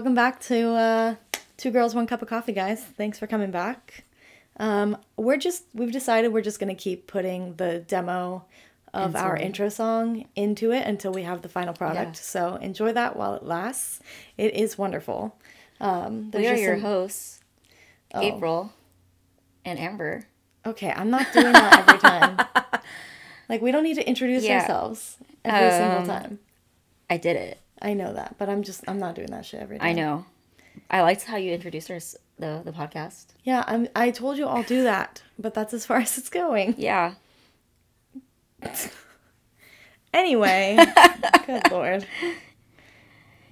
Welcome back to uh, Two Girls, One Cup of Coffee, guys. Thanks for coming back. Um, we're just, we've decided we're just going to keep putting the demo of our intro song into it until we have the final product. Yeah. So enjoy that while it lasts. It is wonderful. Um, We are your some- hosts, Oh. April and Amber. Okay, I'm not doing that every time. like, we don't need to introduce Yeah. ourselves every Um, single time. I did it. I know that, but I'm just, I'm not doing that shit every day. I know. I liked how you introduced us the the podcast. Yeah, I'm, I told you I'll do that, but that's as far as it's going. Yeah. Anyway, good lord.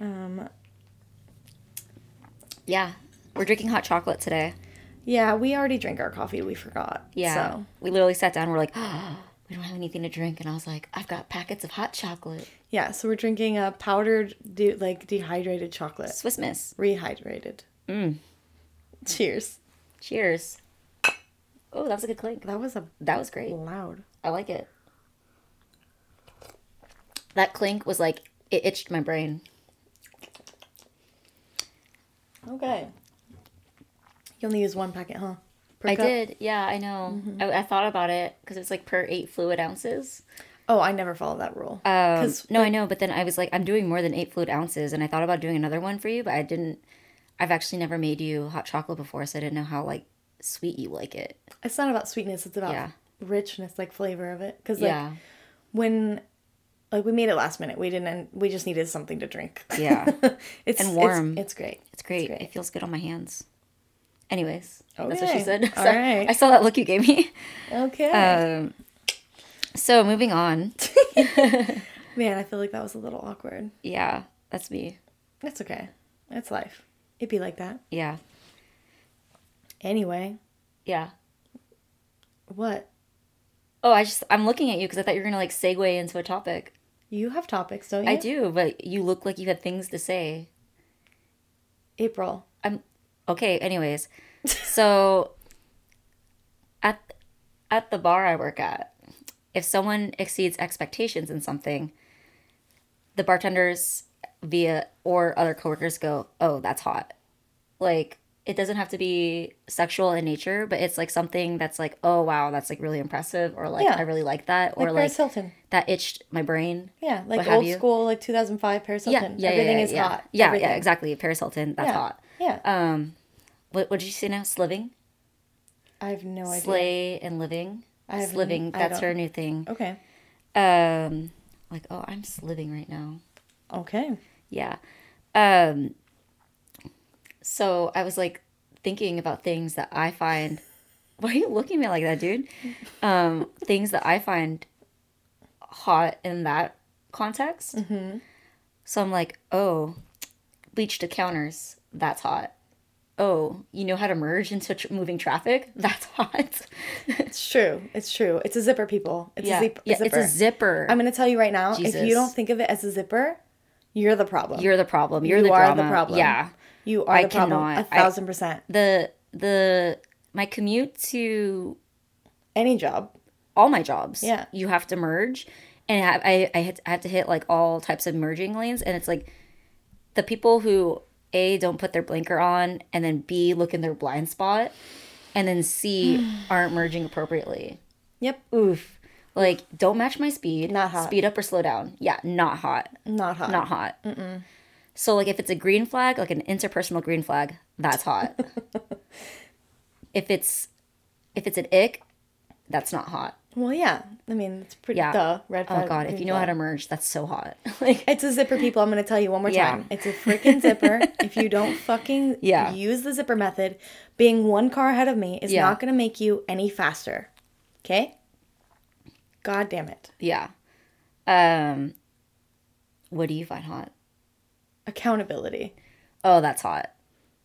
Um, Yeah. We're drinking hot chocolate today. yeah, we already drank our coffee. We forgot. Yeah. So We literally sat down. We're like, we don't have anything to drink, and I was like, I've got packets of hot chocolate. yeah, so we're drinking a powdered, de- like dehydrated chocolate, Swiss Miss. rehydrated. Mm. Cheers. Cheers. Oh, that was a good clink. That was a That was great. loud. I like it. That clink was like it itched my brain. Okay. You only use one packet, huh? I cup? did, yeah, I know. I, I thought about it because it's like per eight fluid ounces. Oh, I never follow that rule. Um, no, I know, but then I was like, I'm doing more than eight fluid ounces, and I thought about doing another one for you, but I didn't. I've actually never made you hot chocolate before, so I didn't know how like sweet you like it. It's not about sweetness. It's about Yeah. richness, like flavor of it. Because like yeah, when, like we made it last minute. We didn't. We just needed something to drink. yeah, it's And warm. It's, great. it's great. great. It feels good on my hands. Anyways, that's what she said. All So- right. I saw that look you gave me. Okay. Um, so moving on. Man, I feel like that was a little awkward. Yeah, that's me. That's okay. That's life. It'd be like that. Yeah, Anyway, yeah. what? Oh, I just I'm looking at you because I thought you were gonna like segue into a topic. You have topics, don't you? I do, but you look like you had things to say. April. Okay. Anyways, so at at the bar I work at, if someone exceeds expectations in something, the bartenders via or other coworkers go, "Oh, that's hot." Like it doesn't have to be sexual in nature, but it's like something that's like, "Oh, wow, that's like really impressive," or like, Yeah. "I really like that," Like or Paris like Hilton. that itched my brain. Yeah, like old school, like 2005 Paris Yeah, Hilton. yeah, Everything yeah, is yeah. hot. Yeah, Everything. yeah, exactly. Paris Hilton, that's Yeah. hot. Yeah. Um, what what did you say now? Sliving, I have no idea. slay, and living. I have Sliving. n- That's her new thing. Okay. Um, like oh, I'm sliving right now. Okay. Yeah. Um. So I was like thinking about things that I find. Why are you looking at me like that, dude? Um, things that I find hot in that context. Mm-hmm. So I'm like, oh, bleach to counters. That's hot. Oh, you know how to merge into tr- moving traffic? That's hot. It's true. It's true. It's a zipper, people. It's yeah, a, zip- yeah, zipper. it's a zipper. I'm going to tell you right now if you don't think of it as a zipper, you're the problem. You're the problem. You're You the are the problem. Yeah. you are I the problem. cannot. A I- thousand percent. The the my commute to Any job. all my jobs. Yeah. You have to merge, and I I, I, I had to hit like all types of merging lanes, and it's like the people who a don't put their blinker on, and then b look in their blind spot, and then c aren't merging appropriately. Yep. Oof. Like don't match my speed. Not hot. Speed up or slow down. Yeah, not hot. Not hot. Not hot. So like if it's a green flag, like an interpersonal green flag, that's hot. if it's if it's an ick, that's not hot. Well, yeah. I mean, it's pretty Yeah. duh. Red Oh god, if you know how to merge, that's so hot. like It's a zipper, people. I'm going to tell you one more Yeah. time. It's a freaking zipper. if you don't fucking Yeah. use the zipper method, being one car ahead of me is Yeah. not going to make you any faster. Okay? God damn it. yeah. Um what do you find hot? Accountability. Oh, that's hot.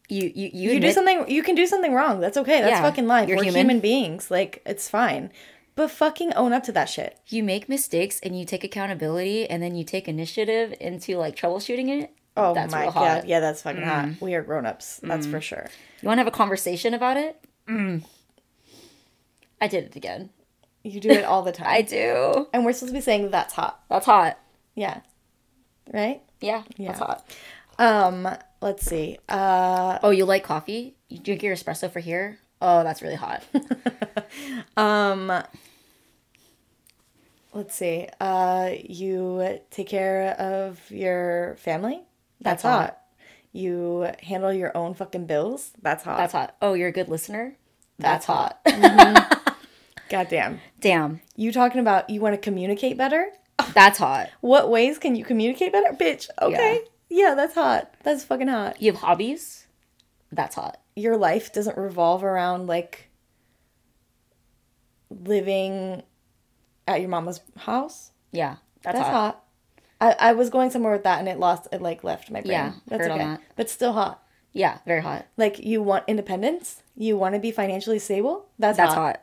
You you you, You do something, you can do something wrong. That's okay. That's fucking life. You're We're human. human. beings. Like, it's fine. But fucking own up to that shit. you make mistakes and you take accountability and then you take initiative into like troubleshooting it. Oh That's my god. hot. Mm. Yeah, that's fucking hot. We are grown ups. That's for sure. You want to have a conversation about it? Mm. I did it again. You do it all the time. I do. and we're supposed to be saying that's hot. That's hot. Yeah. Right? Yeah, Yeah. that's hot. Um, let's see. Uh, Oh, you like coffee? You drink your espresso for here? Oh, that's really hot. let's see. Uh, you take care of your family. That's, That's hot. hot. You handle your own fucking bills. That's hot. That's hot. Oh, you're a good listener? That's That's, hot. Goddamn. Damn. You talking about you want to communicate better? That's hot. What ways can you communicate better? Bitch. Okay. Yeah. that's hot. That's fucking hot. You have hobbies? That's hot. Your life doesn't revolve around like living at your mama's house. Yeah, that's, That's hot. hot. I, I was going somewhere with that and it lost it like left my brain. Yeah, that's heard on okay. that. But still hot. Yeah, very hot. Like you want independence? You want to be financially stable? That's, That's hot. hot.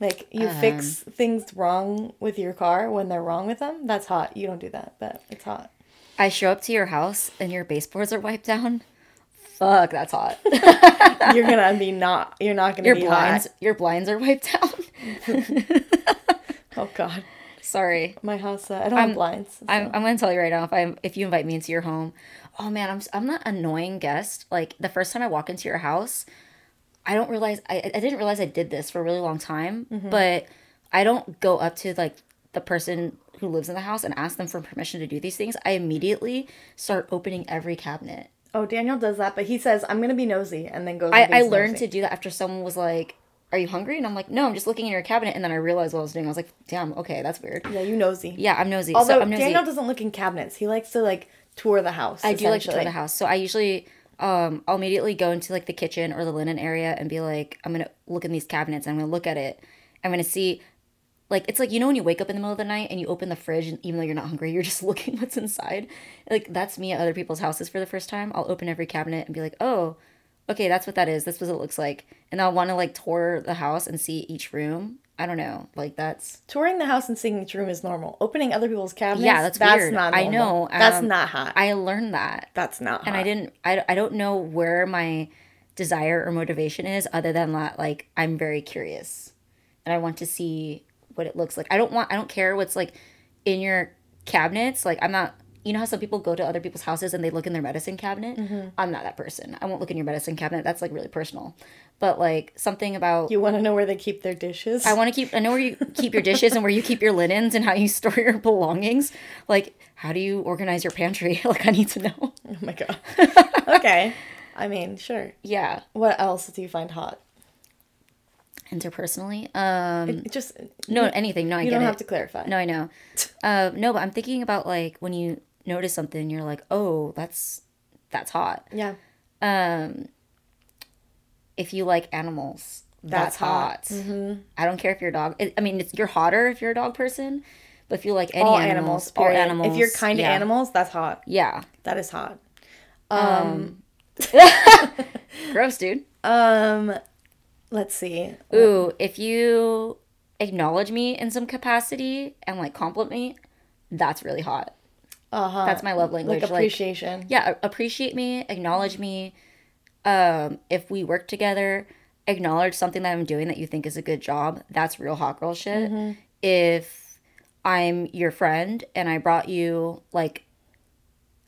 Like you um, fix things wrong with your car when they're wrong with them? That's hot. You don't do that, but it's hot. I show up to your house and your baseboards are wiped down. Fuck, that's hot. You're gonna be not you're not gonna your be blinds, hot. your blinds are wiped down. Oh god. Sorry. My house uh, I don't have blinds. so- I'm, I'm gonna tell you right now if I if you invite me into your home, oh man, I'm I'm not annoying guest. Like the first time I walk into your house, I don't realize I I didn't realize I did this for a really long time, Mm-hmm. but I don't go up to like the person who lives in the house and ask them for permission to do these things. I immediately start opening every cabinet. Oh, Daniel does that, but he says I'm gonna be nosy and then goes. I, I learned nosy. to do that after someone was like, "Are you hungry?" And I'm like, "No, I'm just looking in your cabinet." And then I realized what I was doing. I was like, "Damn, okay, that's weird." Yeah, you nosy. Yeah, I'm nosy. Although so I'm nosy. Daniel doesn't look in cabinets. He likes to like tour the house. I do like to tour the house. So I usually um I'll immediately go into like the kitchen or the linen area and be like, I'm gonna look in these cabinets, and I'm gonna look at it. I'm gonna see like it's like you know when you wake up in the middle of the night and you open the fridge and even though you're not hungry, you're just looking what's inside. Like that's me at other people's houses for the first time. I'll open every cabinet and be like, oh, okay, that's what that is. That's what it looks like. And I'll want to like tour the house and see each room. I don't know. Like that's Touring the house and seeing each room is normal. Opening other people's cabinets. Yeah, that's that's weird. not. I Normal. know, That's um, not hot. I learned that. that's not. Hot. and I didn't I, I don't know where my desire or motivation is other than that like I'm very curious and I want to see what it looks like. I don't want I don't care what's like in your cabinets. Like I'm not you know how some people go to other people's houses and they look in their medicine cabinet? I'm not that person. I won't look in your medicine cabinet. That's like really personal. But like something about You want to know where they keep their dishes? I want to keep. I know where you keep your dishes and where you keep your linens and how you store your belongings. Like, how do you organize your pantry? like, I need to know. oh my god. okay. I mean, sure. Yeah, What else do you find hot? interpersonally. Um, It just no, anything. No, I you get don't it. have to clarify. No, I know. Uh, no, but I'm thinking about like when you notice something, you're like, oh, that's that's hot. Yeah. Um, if you like animals, That's that's, hot. Mm-hmm. I don't care if you're a dog. I mean, it's, you're hotter if you're a dog person. But if you like any all animals, animals. all animals. If you're kind yeah. to animals, that's hot. yeah. That is hot. Gross, dude. Um, let's see. Ooh, if you acknowledge me in some capacity and like compliment me, that's really hot. Uh huh. That's my love language. Like Like, appreciation. yeah, appreciate me, acknowledge me. Um, if we work together, acknowledge something that I'm doing that you think is a good job. That's real hot girl shit. Mm-hmm. If I'm your friend and I brought you like,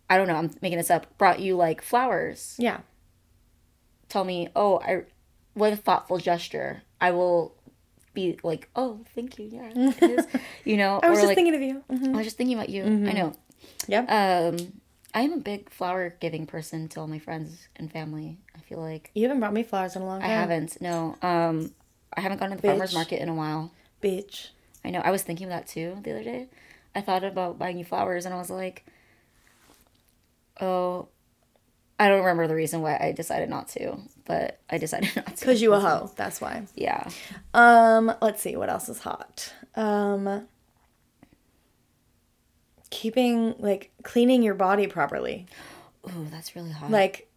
I don't know, I'm making this up. Brought you like flowers. yeah. tell me, oh, I, what a thoughtful gesture. I will be like, oh, thank you. Yeah. You know, I was just like, thinking of you. Mhm. I was just thinking about you. I know. Yep. Um, I am a big flower giving person to all my friends and family. I feel like you haven't brought me flowers in a long time. I haven't. No. Um, I haven't gone to the farmers market in a while. Bitch. I know. I was thinking of that too the other day. I thought about buying you flowers, and I was like, oh. I don't remember the reason why I decided not to, but I decided not to. Cause you a hoe. That's why. Yeah. Um, let's see what else is hot. Um, keeping like cleaning your body properly, Ooh, that's really hot. like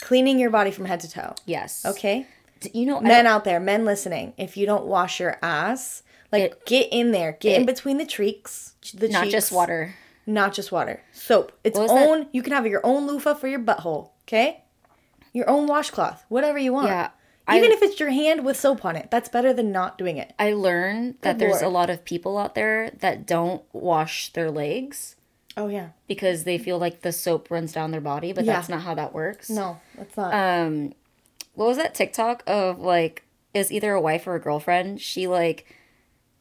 cleaning your body from head to toe. yes. Okay, D- You know, men out there, men listening, if you don't wash your ass, like It- get in there, get in between the cheeks, the not just water. not just water, soap. Its was that? own. You can have your own loofah for your butthole. Okay, your own washcloth, whatever you want. Yeah. Even I- if it's your hand with soap on it, that's better than not doing it. I learned Good that there's a lot of people out there that don't wash their legs. Oh yeah. because they feel like the soap runs down their body, but Yeah. that's not how that works. No, that's not. Um, what was that TikTok of like is either a wife or a girlfriend? She like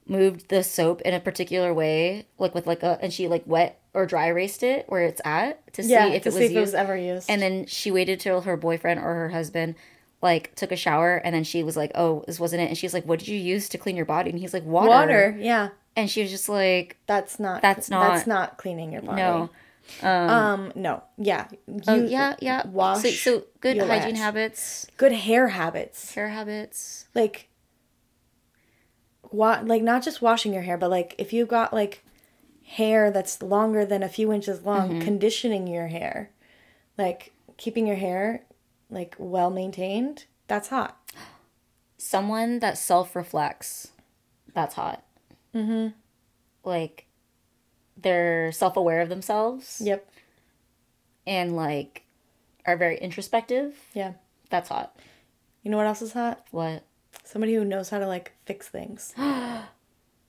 moved the soap in a particular way, like with like a, and she like wet or dry erased it where it's at to yeah, see if to it see was if it was ever used. And then she waited till her boyfriend or her husband like took a shower and then she was like, "Oh, this wasn't it." And she's like, "What did you use to clean your body?" And he's like, "Water." water. Yeah, And she was just like, that's not. That's not. That's not- cleaning your body. "No." Um. No. Yeah. You, Oh, yeah, yeah. Wash. So, so good hygiene ass. habits, Good hair habits. hair habits. Like. Wa- like not just washing your hair, but like if you've got like hair that's longer than a few inches long, Mm-hmm. conditioning your hair, like keeping your hair like well maintained. That's hot. someone that self reflects, that's hot. Mm-hmm. Like they're self aware of themselves Yep. and like are very introspective. Yeah. That's hot. You know what else is hot? What? Somebody who knows how to like fix things.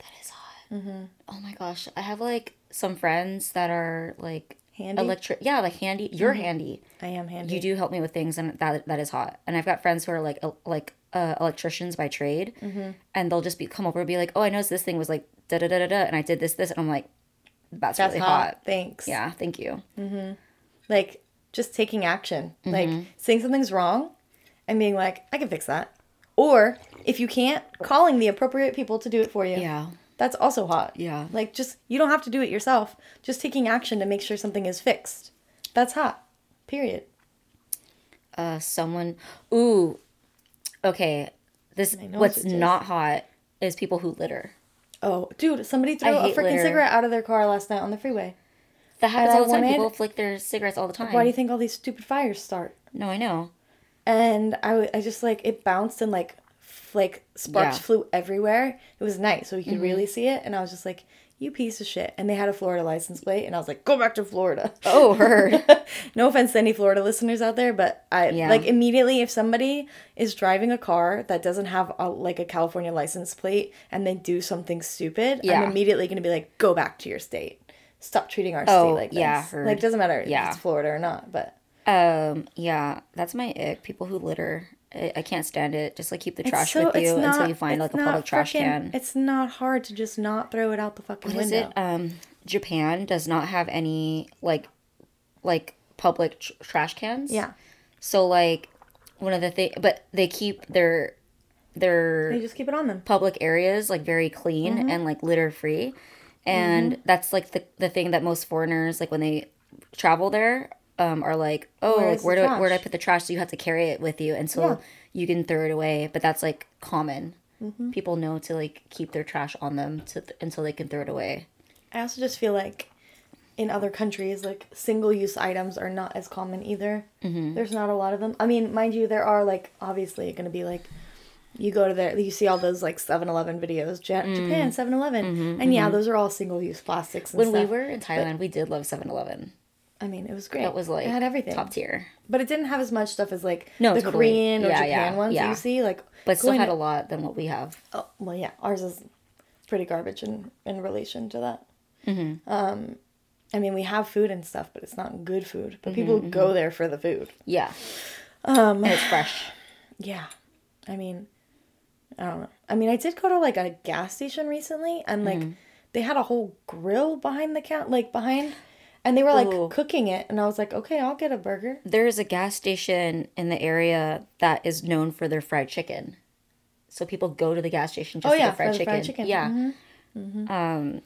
That is hot. Oh my gosh. I have like some friends that are like Handy? electric. Yeah, like handy. You're handy. I am handy. You do help me with things, and that that is hot. And I've got friends who are like el- like uh, electricians by trade, and they'll just be come over and be like, "Oh, I noticed this thing was like da da da da da," and I did this this, and I'm like, "That's, That's really hot. hot." Thanks. Yeah, thank you. Like just taking action. Mm-hmm. Like saying something's wrong and being like, I can fix that. Or if you can't, calling the appropriate people to do it for you. Yeah, That's also hot. Yeah. Like just you don't have to do it yourself. Just taking action to make sure something is fixed. That's hot. Period. uh, someone. Ooh, okay. This what's what it is. not hot is people who litter. Oh, dude, somebody threw a freaking litter. cigarette out of their car last night on the freeway. That happens all the time. wanted- People flick their cigarettes all the time. Why do you think all these stupid fires start? No, I know. and I, I just like it bounced and like like sparks Yeah. flew everywhere. It was nice, so you could really see it. And I was just like, "You piece of shit!" And they had a Florida license plate, and I was like, "Go back to Florida." Oh, heard. no offense to any Florida listeners out there, but I Yeah. like immediately if somebody is driving a car that doesn't have a, like a California license plate and they do something stupid, Yeah. I'm immediately gonna be like, "Go back to your state." Stop treating our Oh, state like this. yeah, heard. Like doesn't matter Yeah. if it's Florida or not, but Um, yeah, that's my ick. People who litter. I, I can't stand it. Just like keep the trash so- with you it's until you find like a public trash can. It's not hard to just not throw it out the fucking What is window. it? Um, Japan does not have any like, like public tr- trash cans. Yeah, So like, one of the thing, but they keep their their they just keep it on them. public areas like very clean Mm-hmm. and like litter free and that's like the, the thing that most foreigners like when they travel there um, are like oh Where like where do I, where do I put the trash so you have to carry it with you and so Yeah. you can throw it away but that's like common Mm-hmm. people know to like keep their trash on them to until they can throw it away I also just feel like in other countries, like single use items are not as common either. Mm-hmm. There's not a lot of them. I mean, mind you, there are like obviously going to be like you go to there, you see all those like 7-Eleven videos, Ja- Japan 7-Eleven, and yeah, those are all single use plastics. And Mm-hmm, when we were in thailand we did love 7-eleven I mean, it was great. that was like it had everything, top tier but it didn't have as much stuff as like No, the totally. Korean or Yeah, Japan yeah, ones yeah. you see. Like, but still had to- a lot than what we have Oh, well, yeah, ours is pretty garbage in in relation to that. Mm-hmm. Um, I mean, we have food and stuff, but it's not good food. Mm-hmm, But people go there for the food. yeah Um, and it's fresh yeah, I mean, I don't know. I mean, I did go to like a gas station recently, and like Mm-hmm. they had a whole grill behind the count, like behind, and they were like Ooh. cooking it, and I was like, okay, I'll get a burger. there's a gas station in the area that is known for their fried chicken. So people go to the gas station just Oh, to yeah, get fried for chicken. fried chicken. Yeah. Mhm. Um,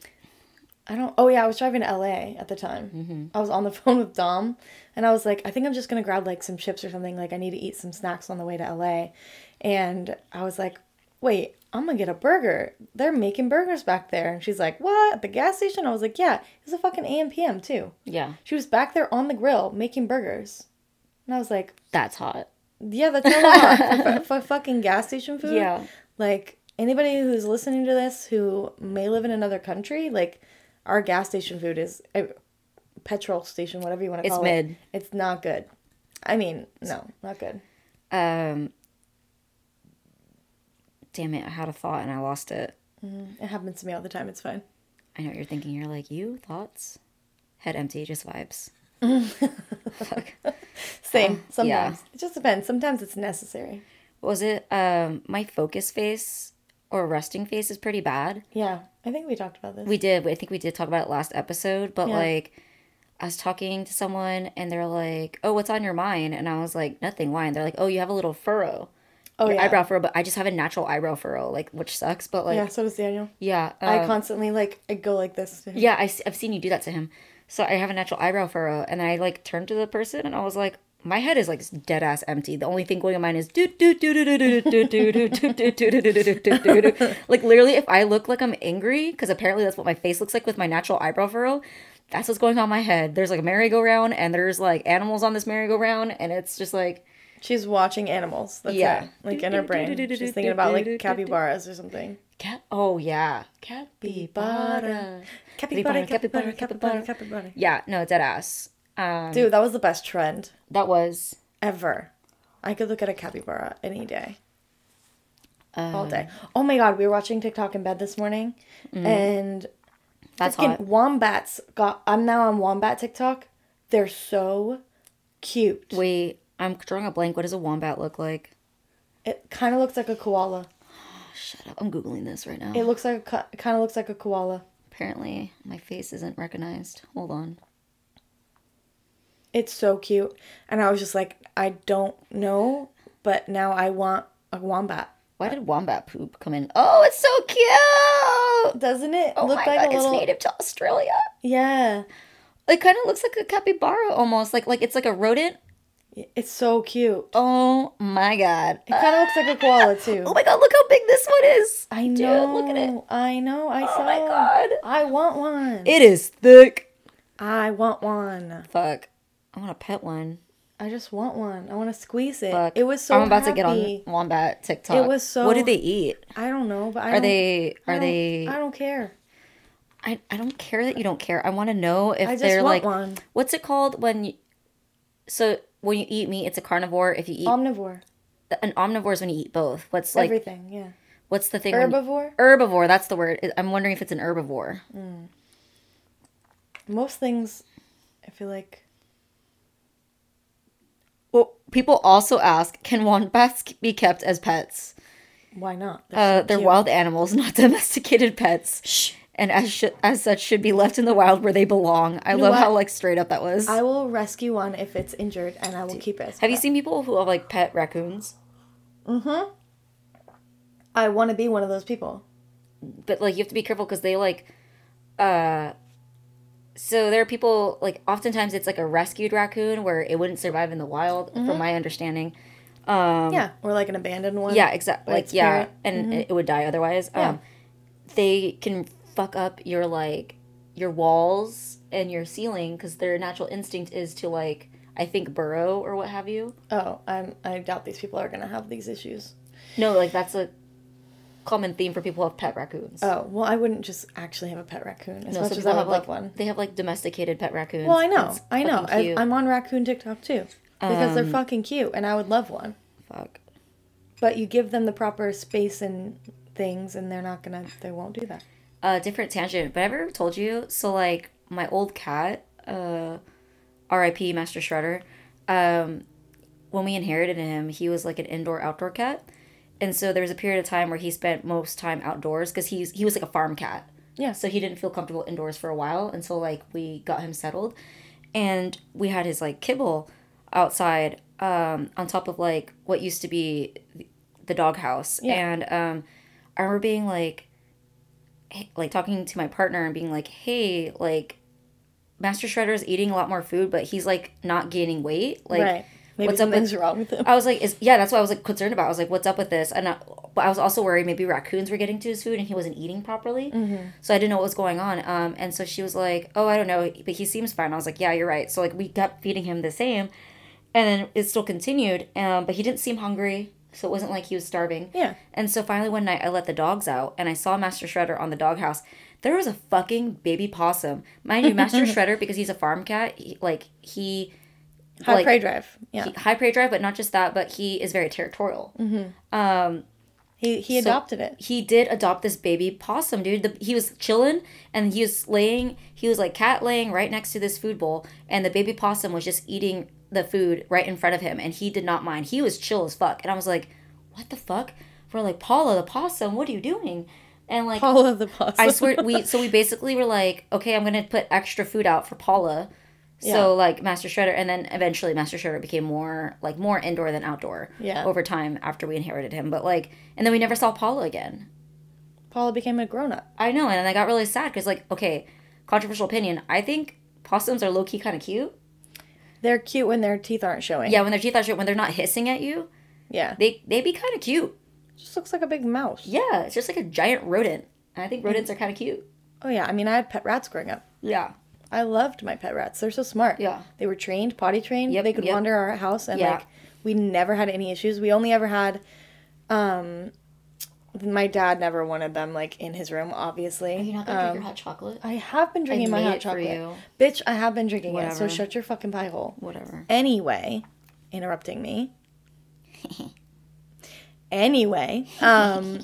I don't. Oh yeah, I was driving to LA at the time. Mm-hmm. I was on the phone with Dom, and I was like, I think I'm just gonna grab like some chips or something. Like I need to eat some snacks on the way to LA, and I was like, wait, I'm gonna get a burger. They're making burgers back there, and she's like, what? At the gas station? I was like, yeah, it's a fucking AM PM too. yeah, She was back there on the grill making burgers, and I was like, that's hot. yeah, that's a lot for, for, fucking gas station food. Yeah. Like anybody who's listening to this who may live in another country, like our gas station food is uh, petrol station, whatever you want to call It's call mid. it. It's not good. I mean, no, not good. Um, damn it, I had a thought and I lost it. It happens to me all the time. It's fine. I know what you're thinking. You're like, you thoughts? Head empty, just vibes. Fuck. Same. Sometimes yeah. it just depends. Sometimes it's necessary. Was it? Um, my focus face or resting face is pretty bad. Yeah, I think we talked about this. We did. I think we did talk about it last episode, but Yeah. like, I was talking to someone and they're like, "Oh, what's on your mind?" And I was like, "Nothing. Why?" And they're like, "Oh, you have a little furrow, oh your yeah. eyebrow furrow, but I just have a natural eyebrow furrow, like which sucks, but like, yeah. So does Daniel. yeah, I um, constantly like I go like this. To him. yeah. I, have seen you do that to him. So I have a natural eyebrow furrow, and I like turned to the person and I was like. My head is like dead ass empty. The only thing going on mine is do do do do do do do do do do do do do do do do do. Like literally, if I look like I'm angry, because apparently that's what my face looks like with my natural eyebrow furrow, that's what's going on in my head. There's like a merry-go-round, and there's like animals on this merry-go-round, and it's just like She's watching animals. That's Yeah. it. Like in her brain. She's thinking about like capybaras or something. cat. Oh yeah, capybara. Capybara, capybara, capybara, capybara, capybara. Yeah, no, dead ass. Um, Dude, that was the best trend that was ever. I could look at a capybara any day. All uh, day. Oh my god, we were watching TikTok in bed this morning and that's hot. wombats got I'm now on wombat TikTok. They're so cute. Wait, I'm drawing a blank. What does a wombat look like? It kind of looks like a koala. Shut up. I'm googling this right now. It looks like a it kind of looks like a koala. Apparently, my face isn't recognized. Hold on. It's so cute. And I was just like, I don't know, but now I want a wombat. Why did wombat poop come in? Oh, it's so cute. Doesn't it Oh look my like god, a little it's native to Australia. Yeah. It kind of looks like a capybara almost. Like like it's like a rodent. It's so cute. Oh my god. It kind of looks like a koala ah. too. Oh my god, look how big this one is. I Dude, know. look at it. I know. I Oh saw. my god. I want one. It is thick. I want one. Fuck. I want to pet one. I just want one. I want to squeeze it. Fuck. It was so I'm about happy. to get on wombat TikTok. It was so- What do they eat? I don't know, but I Are don't, they I are don't- they I don't care. I, I don't care that you don't care. I want to know if I just they're want like one. what's it called when you so when you eat meat it's a carnivore if you eat Omnivore. an omnivore is when you eat both. What's like Everything. Yeah. what's the thing Herbivore. herbivore, that's the word. I'm wondering if it's an herbivore. Most things, I feel like. Well, people also ask, can wombats be kept as pets? Why not? Uh, so they're wild animals, not domesticated pets. Shh. And as sh- as such, should be left in the wild where they belong. I know love what? how like straight up that was. I will rescue one if it's injured, and I will keep it. Have you seen people who have like pet raccoons? Mm-hmm. I want to be one of those people. But like you have to be careful because they like, uh, so there are people like oftentimes it's like a rescued raccoon where it wouldn't survive in the wild, from my understanding. Um, yeah, or like an abandoned one. Yeah, exactly. Like yeah, parent. and it would die otherwise. Yeah. Um, they can fuck up your like your walls and your ceiling because their natural instinct is to like I think burrow or what have you. Oh, I'm. I doubt these people are gonna have these issues. No, like that's a common theme for people who have pet raccoons. Oh well, I wouldn't just actually have a pet raccoon as no, much as I have would like one. they have like domesticated pet raccoons. Well, I know, I know. I, I'm on raccoon TikTok too because they're Um, fucking cute, and I would love one. Fuck. But you give them the proper space and things, and they're not gonna. They won't do that. Uh, different tangent, but I ever told you? So like my old cat, uh, R.I.P. Master Shredder. Um, when we inherited him, he was like an indoor outdoor cat, and so there was a period of time where he spent most time outdoors because he's he was like a farm cat. Yeah. So he didn't feel comfortable indoors for a while until like we got him settled, and we had his like kibble outside um, on top of like what used to be the doghouse, Yeah. and um, I remember being like like talking to my partner and being like, "Hey, like Master Shredder is eating a lot more food, but he's like not gaining weight. Like right. Maybe what's up with- wrong with them. I was like, is yeah, that's what I was like concerned about. I was like, what's up with this? And I, but I was also worried maybe raccoons were getting to his food and he wasn't eating properly. Mm-hmm. So I didn't know what was going on. Um, and so she was like, oh, I don't know, but he seems fine. I was like, yeah, you're right. So like we kept feeding him the same, and then it still continued. Um, but he didn't seem hungry, so it wasn't like he was starving. Yeah. And so finally one night I let the dogs out and I saw Master Shredder on the doghouse. There was a fucking baby possum. Mind you, Master Shredder, because he's a farm cat, he, like he High like, prey drive. Yeah. he- high prey drive, but not just that, but he is very territorial. Mm-hmm. Um, He he So- adopted it. he did adopt this baby possum, dude. The, he was chilling and he was laying, he was like cat laying right next to this food bowl, and the baby possum was just eating the food right in front of him, and he did not mind. He was chill as fuck. And I was like, what the fuck? We're like, Paula the possum, what are you doing? And like, Paula the possum. I swear, we, so we basically were like, okay, I'm gonna put extra food out for Paula. Yeah. So like Master Shredder, and then eventually Master Shredder became more like more indoor than outdoor. Yeah. Over time after we inherited him, but like, and then we never saw Paula again. Paula became a grown up. I know, and I got really sad because, like, okay, controversial opinion. I think possums are low key kind of cute. They're cute when their teeth aren't showing. Yeah, when their teeth are shut, when they're not hissing at you, Yeah. they they be kind of cute. Just looks like a big mouse. Yeah, it's just like a giant rodent. And I think rodents are kind of cute. Oh yeah. I mean, I had pet rats growing up. Yeah. I loved my pet rats. They're so smart. Yeah. They were trained, potty trained. Yep, they could yep. wander our house and Yeah. like we never had any issues. We only ever had um my dad never wanted them like in his room, obviously. Are you not gonna drink Um, your hot chocolate? I have been drinking my made hot it for chocolate. you. Bitch, I have been drinking it, so shut your fucking pie hole. Whatever. Anyway, interrupting me. anyway, um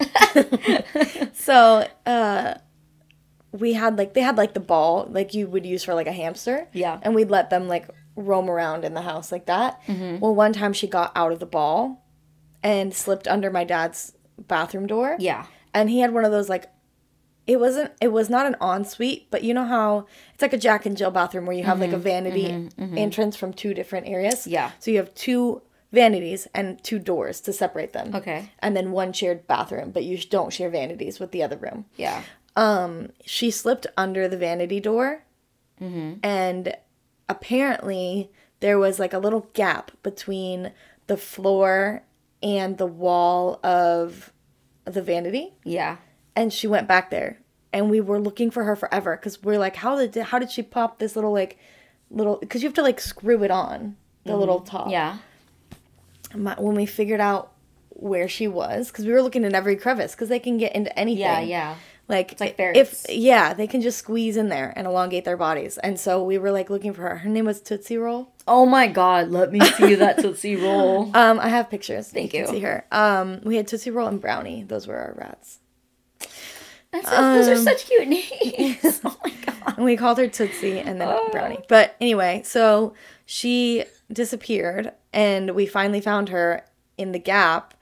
so uh we had like they had like the ball like you would use for like a hamster. Yeah. And we'd let them like roam around in the house like that. Mm-hmm. Well, one time she got out of the ball and slipped under my dad's bathroom door. Yeah. and he had one of those like it wasn't it was not an ensuite but you know how it's like a jack and jill bathroom where you have like a vanity entrance from two different areas? Mm-hmm, Yeah. so you have two vanities and two doors to separate them. Okay. and then one shared bathroom but you don't share vanities with the other room. Yeah. Um she slipped under the vanity door. And apparently there was like a little gap between the floor and the wall of the vanity Yeah. and she went back there and we were looking for her forever because we're like how did how did she pop this little like little because you have to like screw it on the mm-hmm. little top Yeah. My- when we figured out where she was because we were looking in every crevice because they can get into anything Yeah. Yeah. Like, like if yeah they can just squeeze in there and elongate their bodies and so we were like looking for her her name was tootsie roll Oh my God! Let me see that Tootsie Roll. um i have pictures Thank you you. see her um we had tootsie roll and brownie those were our rats That's those are such cute names. oh my God. And we called her Tootsie and then Oh. Brownie. But anyway, so she disappeared and we finally found her in the gap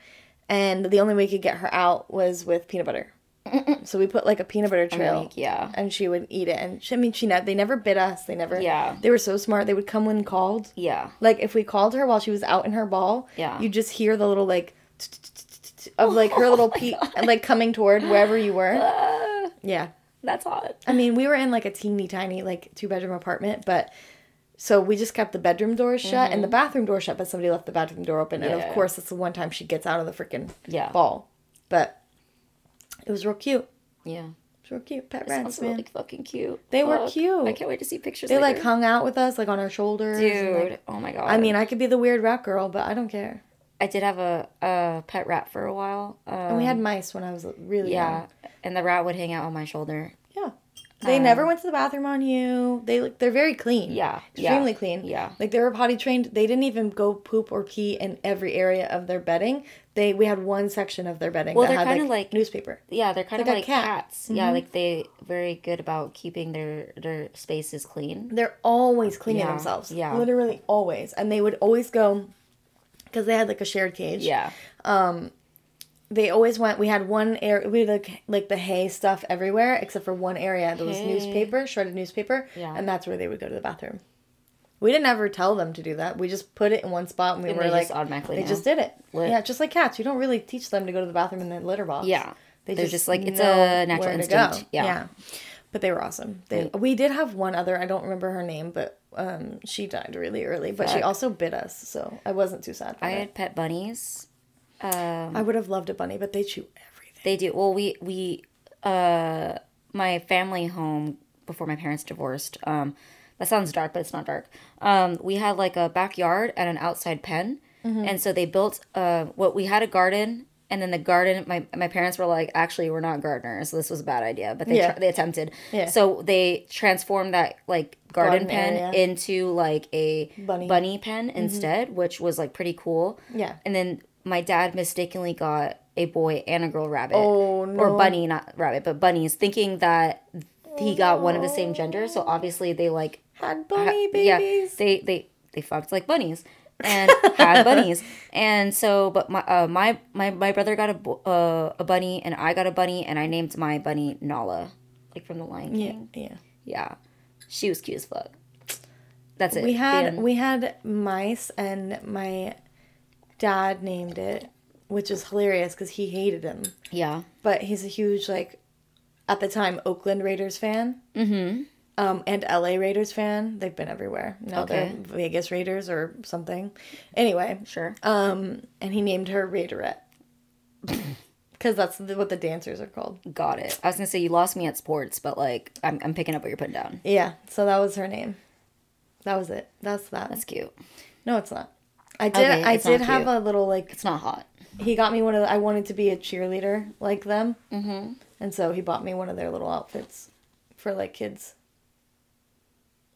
and the only way we could get her out was with peanut butter. So we put like a peanut butter trail. Like, yeah. And she would eat it, and she, I mean, she ne- they never bit us. They never. Yeah. They were so smart. They would come when called. Yeah. Like if we called her while she was out in her ball, Yeah. you just hear the little like of like her little pee and like coming toward wherever you were. Uh, Yeah. that's hot. I mean, we were in like a teeny tiny like two bedroom apartment, but so we just kept the bedroom doors shut and the bathroom door shut, but somebody left the bathroom door open, and Mm-hmm. Of course, it's the one time she gets out of the freaking Yeah. ball. But it was real cute. Yeah. It was real cute. Pet rats, sounds man. really fucking cute. They were cute. I can't wait to see pictures. They like hung out with us, like on our shoulders. Dude, like- oh my god. I mean, I could be the weird rat girl, but I don't care. I did have a, a pet rat for a while. Um, And we had mice when I was really young. yeah, young. and the rat would hang out on my shoulder. Yeah. They never went to the bathroom on you. They look they're very clean. Um, Yeah, Extremely yeah, clean. yeah. Like they were potty trained. They didn't even go poop or pee in every area of their bedding. They we had one section of their bedding Well, that they're had kinda like, like- newspaper. Yeah, they're kind of like cat. Mm-hmm. cats. Yeah, like they very good about keeping their their spaces clean. They're always cleaning Yeah, themselves. yeah. Literally always. And they would always go because they had like a shared cage. Yeah, Um, They always went. We had one area. We had like like the hay stuff everywhere except for one area. There was newspaper, shredded newspaper. Yeah. And that's where they would go to the bathroom. We didn't ever tell them to do that. We just put it in one spot and we And were like just automatically They know. just did it. Lit. Yeah, just like cats. You don't really teach them to go to the bathroom in the litter box. yeah. They They're just like it's a natural instinct. go. Yeah. But they were awesome. They, we did have one other, I don't remember her name, but um, she died really early. But she also bit us, so I wasn't too sad for I it. had pet bunnies. Um, I would have loved a bunny, but they chew everything. They do. Well, we we uh my family home before my parents divorced. Um, that sounds dark, but it's not dark. Um, we had like a backyard and an outside pen, Mm-hmm. and so they built uh what we had a garden. And then the garden, my, my parents were like, actually, we're not gardeners, so this was a bad idea. But they Yeah. tr- they attempted. Yeah. So they transformed that like garden, Garden pen area. into like a Bunny. bunny pen instead, which was like pretty cool. Yeah. And then my dad mistakenly got a boy and a girl rabbit. Oh, no. Or bunny, not rabbit, but bunnies, thinking that he got one of the same gender. So obviously they like Had bunny ha- yeah, babies. they they they fucked like bunnies and had bunnies. And so, but my uh, my my my brother got a uh, a bunny, and I got a bunny, and I named my bunny Nala, like from the Lion Yeah, King. yeah. Yeah, she was cute as fuck. That's it. We had we had mice, and my dad named it, which is hilarious because he hated him. yeah. But he's a huge like, at the time, Oakland Raiders fan. Mm-hmm. Um, and LA Raiders fan. They've been everywhere. Now Okay. they're Vegas Raiders or something. Anyway, Sure. um, and he named her Raiderette. Because that's the, what the dancers are called. Got it. I was gonna say you lost me at sports, but like I'm I'm picking up what you're putting down. Yeah, so that was her name. That was it. That's that. That's cute. no, it's not. I did. Okay, I did have a little like. It's not hot. He got me one of. The, I wanted to be a cheerleader like them, mm-hmm. and so he bought me one of their little outfits for like kids.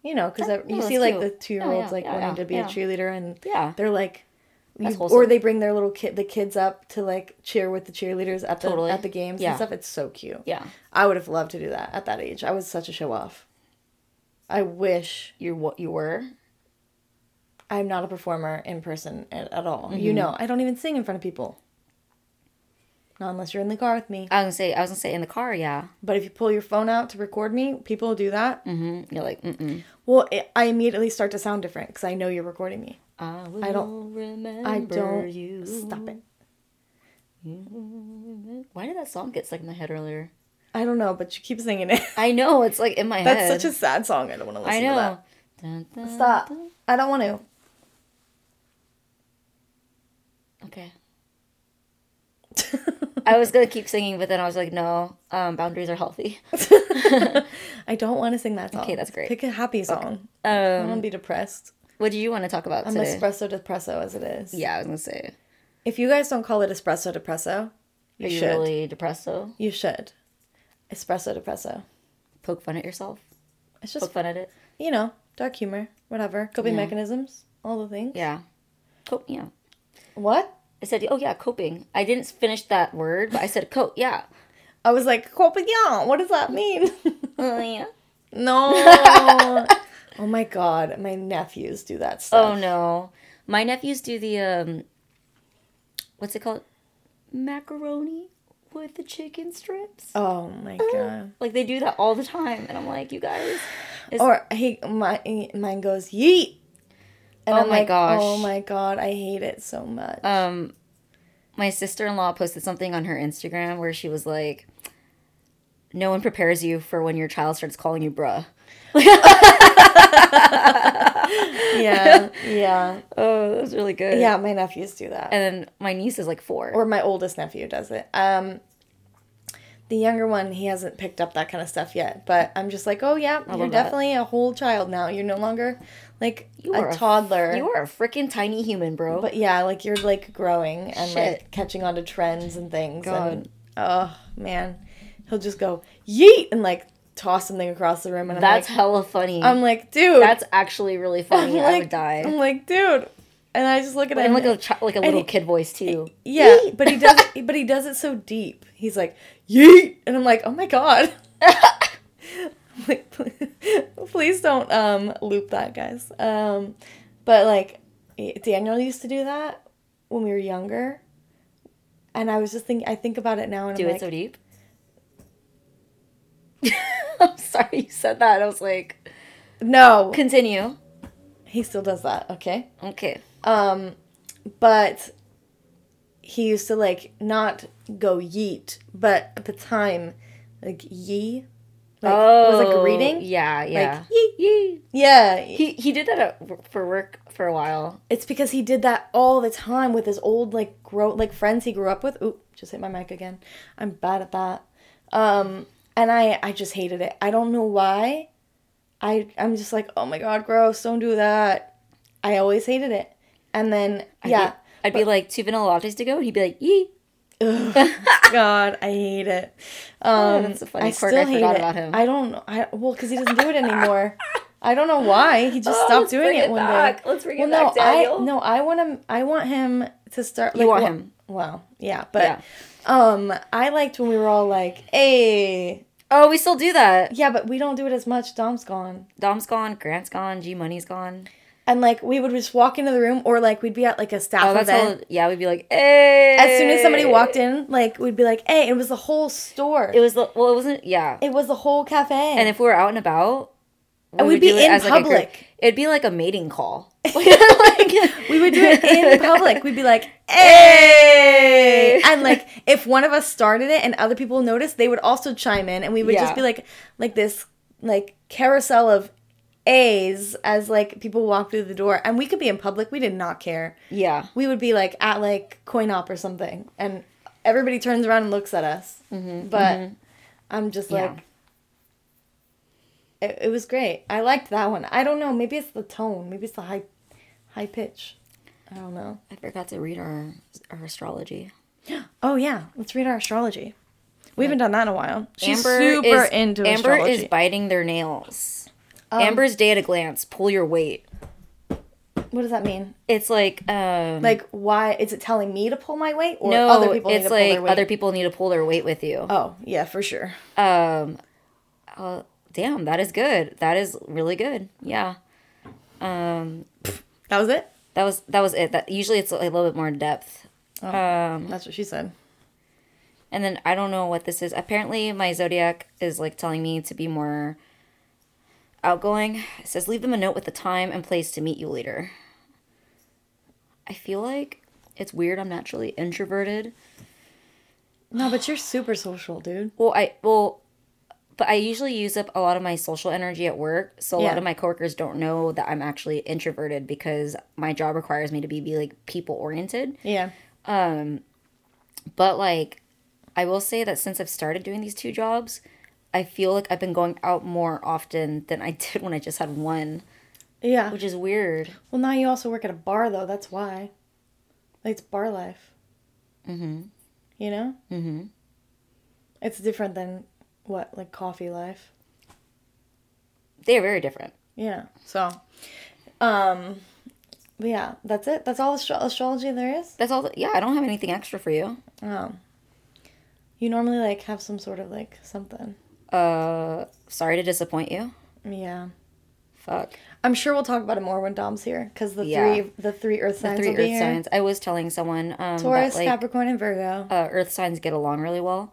You know, because you see like cute. the two year olds like wanting to be a cheerleader, and Yeah. they're like, you- or they bring their little kid, the kids up to like cheer with the cheerleaders at the Totally. at the games and stuff. It's so cute. Yeah. I would have loved to do that at that age. I was such a show off. I wish You what you were. I'm not a performer in person at, at all. You Mm-hmm. know, I don't even sing in front of people. Not unless you're in the car with me. I was gonna say I was gonna say in the car. Yeah. But if you pull your phone out to record me, people do that. Mm-hmm. You're like mm-mm. Well, it, I immediately start to sound different because I know you're recording me. I I don't- remember I don't. you. Stop it. Why did that song get stuck in my head earlier? I don't know, but you keep singing it. I know it's like in my That's head. That's such a sad song. I don't want to listen I to that. Dun, dun, Stop. dun. I don't want to. Okay. I was gonna keep singing, but then I was like, no, um, boundaries are healthy. I don't want to sing that song. Okay, that's great. Pick a happy song. I don't want Um, to be depressed. what do you want to talk about I'm today? espresso depresso as it is. yeah, I was gonna say. If you guys don't call it espresso depresso, you you should. really depressed though? You should. Espresso depresso. Poke fun at yourself. It's just Poke fun at it. you know, dark humor, whatever, coping Yeah. mechanisms, all the things. Yeah. Cope. Yeah. What? I said, oh yeah, coping. I didn't finish that word, but I said cope. Yeah. I was like, coping, yeah. What does that mean? Oh yeah. no. oh my god, my nephews do that stuff. Oh no, my nephews do the um, what's it called? Macaroni with the chicken strips. Oh my god. Like they do that all the time, and I'm like, you guys. Or he, my mine goes yeet. And Oh I'm my like, gosh. Oh my god, I hate it so much. um, my sister in law posted something on her Instagram where she was like, "No one prepares you for when your child starts calling you bruh." yeah, yeah, Oh, that was really good. yeah. My nephews do that. And then my niece is like four. or my oldest nephew does it. Um, the younger one, he hasn't picked up that kind of stuff yet. But I'm just like, oh yeah, you're love that. definitely a whole child now. You're no longer like a toddler. you are a freaking tiny human, bro. but yeah, like you're like growing and like catching on to trends and things. God. And oh man, he'll just go yeet and like toss something across the room, and I'm That's like, hella funny. I'm like, dude, That's actually really funny. I'm I like, would die. I'm like, dude, and I just look at and him like a chi- like a little he- kid voice too. Yeah, but he does it, but he does it so deep. He's like, yeet. And I'm like, oh my God. like, please don't um, loop that, guys. Um, but like, Daniel used to do that when we were younger. And I was just thinking, I think about it now and Do I'm Do it like, so deep. I'm sorry you said that. I was like, no, continue. he still does that. Okay. Okay. Um, but he used to like not go yeet, but at the time, like yee, like it was like a reading. Oh, Yeah, yeah. Like yee. Yee. Yeah, He he did that at, for work for a while. it's because he did that all the time with his old like grow like friends he grew up with. Ooh, just hit my mic again. I'm bad at that. Um, and I I just hated it. I don't know why. I I'm just like, oh my god, gross! Don't do that. I always hated it. And then I'd yeah, Be, I'd be like two vanilla lattes to go, and he'd be like, "Yee." God, I hate it. Um, Oh, that's a funny I quirk. still I hate forgot it. about him. I don't know. I well, because he doesn't do it anymore. I don't know why. He just Oh, stopped doing it it one back. day. Let's bring well, it no, back, Daniel. I no, I want him. I want him to start. You want well, him? Wow. Yeah, but Yeah. um I liked when we were all like, "Hey." Oh, we still do that. Yeah, but we don't do it as much. Dom's gone. Dom's gone, Grant's gone, G Money's gone. And like we would just walk into the room or like we'd be at like a staff Oh, that's event. all. Yeah, we'd be like, hey. As soon as somebody walked in, like we'd be like, "Hey!" It was the whole store. it was the well, it wasn't. Yeah, It was the whole cafe. and if we were out and about, we And we'd be in as, like, public. It'd be like a mating call. like, we would do it in public. We'd be like, "Hey!" And like if one of us started it and other people noticed, they would also chime in, and we would Yeah. just be like, like this, like carousel of A's as like people walk through the door, and we could be in public. We did not care. Yeah, We would be like at like coin op or something, and everybody turns around and looks at us. Mm-hmm, but mm-hmm. I'm just Yeah. like. It, it was great. I liked that one. I don't know. Maybe it's the tone. Maybe it's the high, high pitch. I don't know. I forgot to read our our astrology. Oh yeah, let's read our astrology. We haven't done that in a while. She's Amber super is, into Amber astrology. is biting their nails. Um, Amber's day at a glance. Pull your weight. what does that mean? It's like um Like, why is it telling me to pull my weight, or no, other people need it's to pull their like other people need to pull their weight with you. Oh yeah, for sure. Um, uh, damn, that is good. That is really good. Yeah. Um, That was it. that was that was it. That usually it's a little bit more in depth. Um, That's what she said. and then I don't know what this is. Apparently, my zodiac is like telling me to be more outgoing. It says leave them a note with the time and place to meet you later. I feel like it's weird. I'm naturally introverted. No, but you're super social, dude. Well, I well, but I usually use up a lot of my social energy at work. So a Yeah. lot of my coworkers don't know that I'm actually introverted because my job requires me to be, be like people oriented. Yeah. Um, but like, I will say that since I've started doing these two jobs, I feel like I've been going out more often than I did when I just had one, Yeah. which is weird. Well, now you also work at a bar, though. That's why. Like, it's bar life. Mm-hmm. You know? Mm-hmm. It's different than, what, like coffee life? They are very different. Yeah. So, um, but yeah, that's it. That's all astro- astrology there is. That's all. The, yeah, I don't have anything extra for you. Oh. You normally, like, have some sort of, like, something. Uh, sorry to disappoint you. Yeah. Fuck. I'm sure we'll talk about it more when Dom's here, because the Yeah. three the three Earth signs. The three Earth here. signs. I was telling someone um, Taurus, that like Capricorn, and Virgo. uh, Earth signs get along really well.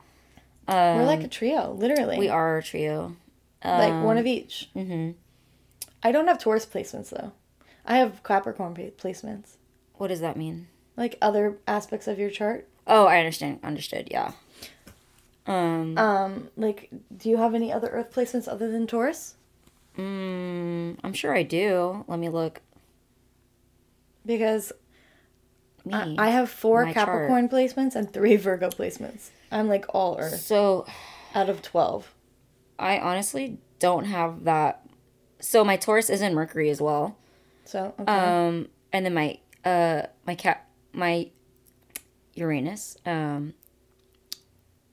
We're like a trio, literally. Um, We are a trio. like one of each. Mm-hmm. I don't have Taurus placements though. I have Capricorn placements, What does that mean? like other aspects of your chart. Oh, I understand. Understood. Yeah. Um. Um, like, do you have any other Earth placements other than Taurus? mm, I'm sure I do. Let me look. Because Me. I, I have four My chart. Capricorn placements and three Virgo placements. I'm like all Earth so out of twelve. I honestly don't have that. So my Taurus is in Mercury as well. So okay. Um, and then my uh my cat my Uranus. Um,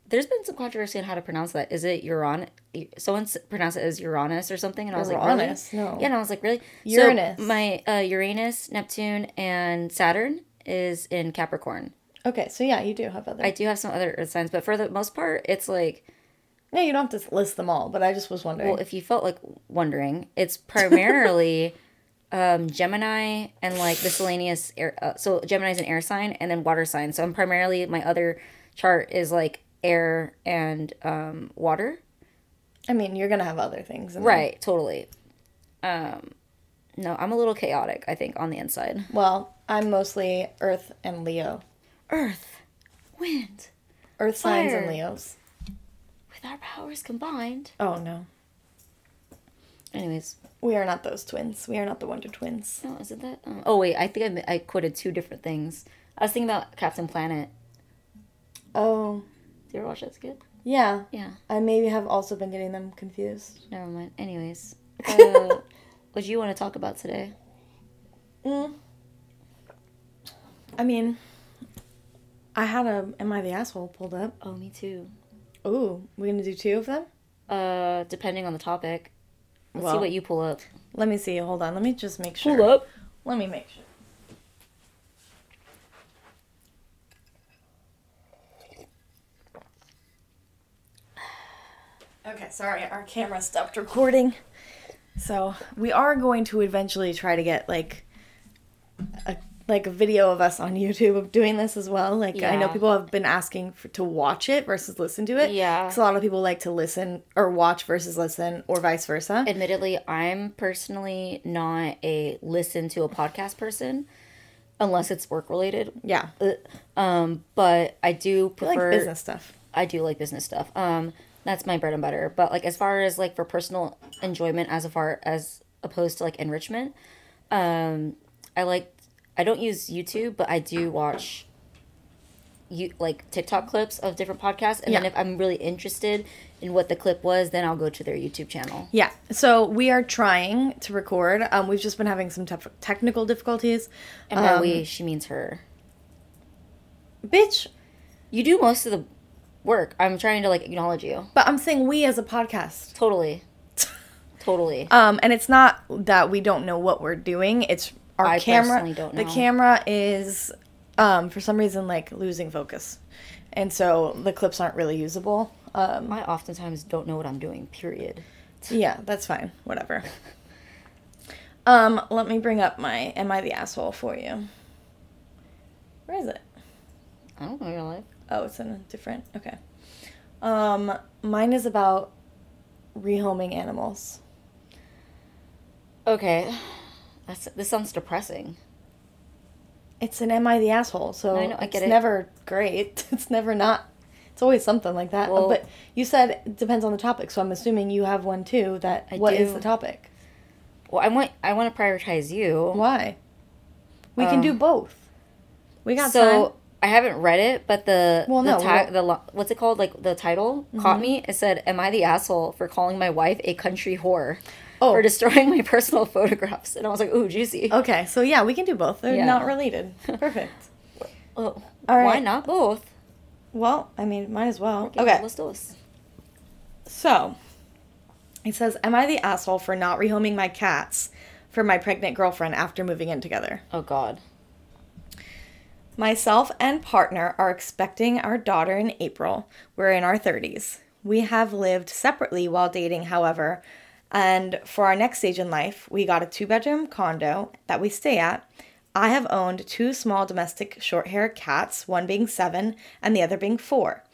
there's been some controversy on how to pronounce that. Is it Uranus? Someone pronounced it as Uranus or something, and I was like, Uranus? really? No. Yeah, and I was like, really? Uranus. So my uh, Uranus, Neptune, and Saturn is in Capricorn. okay, so yeah, you do have other. I do have some other earth signs, but for the most part, it's like, yeah, you don't have to list them all, but I just was wondering. well, if you felt like wondering, it's primarily um, Gemini and like miscellaneous air. Uh, so Gemini's an air sign and then water sign. So I'm primarily, my other chart is like air and um, water. I mean, you're gonna have other things, there. Right, totally. Um, no, I'm a little chaotic, I think, on the inside. Well, I'm mostly Earth and Leo. Earth, wind, Earth signs and Leos. with our powers combined. Oh no, Anyways, we are not those twins. We are not the Wonder Twins. no, is it that? Um, oh wait, I think I, I quoted two different things. I was thinking about Captain Planet. Oh, Did you ever watch that kid? yeah. Yeah, I maybe have also been getting them confused. never mind. Anyways, uh, what do you want to talk about today? Mm. I mean, I had a "Am I the asshole?" pulled up. Oh, me too. Ooh, we're gonna do two of them. Uh, depending on the topic. Let's see what you pull up. Let me see. Hold on. Let me just make sure. Pull up. Let me make sure. Okay, sorry, our camera stopped recording. So we are going to eventually try to get like a like a video of us on YouTube of doing this as well. Like I know people have been asking for, to watch it versus listen to it. Yeah. because a lot of people like to listen or watch versus listen or vice versa. Admittedly, I'm personally not a listen to a podcast person unless it's work related. yeah, Um, but I do I like prefer business stuff. I do like business stuff. Um, that's my bread and butter. But like as far as like for personal enjoyment, as far as opposed to like enrichment, um, I like I don't use YouTube, but I do watch you like TikTok clips of different podcasts, and then if I'm really interested in what the clip was, then I'll go to their YouTube channel. Yeah, so we are trying to record. Um, we've just been having some tef- technical difficulties. And by Um, we, she means her. Bitch, You do most of the work. I'm trying to like acknowledge you. but I'm saying we as a podcast. Totally. Totally. Um, and it's not that we don't know what we're doing. It's our I camera. personally don't The camera is, um, for some reason, like losing focus, and so the clips aren't really usable. Um, I oftentimes don't know what I'm doing. Period. yeah, that's fine. Whatever. Um, let me bring up my "Am I the asshole?" for you. Where is it? I don't know your life. Oh, it's in a different. Okay. Um, mine is about rehoming animals. Okay, that's this sounds depressing. It's an "Am I the asshole?" So I know, I it's it. never great. It's never not. It's always something like that. Well- but you said it depends on the topic, so I'm assuming you have one too. That I what is do. the topic? Well, I want I want to prioritize you. Why? We can Um, do both. We got so time. I haven't read it, but the Well, the no, we the what's it called like the title mm-hmm. caught me. It said, "Am I the asshole for calling my wife a country whore Oh. for destroying my personal photographs?" And I was like, "Ooh, juicy." Okay, so yeah, we can do both. They're Yeah. not related. Perfect. Oh, All Why not both? Well, I mean, might as well. Okay, Okay. let's do this. So, it says, Am I the asshole for not rehoming my cats for my pregnant girlfriend after moving in together? Oh God. Myself and partner are expecting our daughter in April. We're in our 30s. We have lived separately while dating, however, and for our next stage in life, we got a two bedroom condo that we stay at. I have owned two small domestic short haired cats, one being seven and the other being four.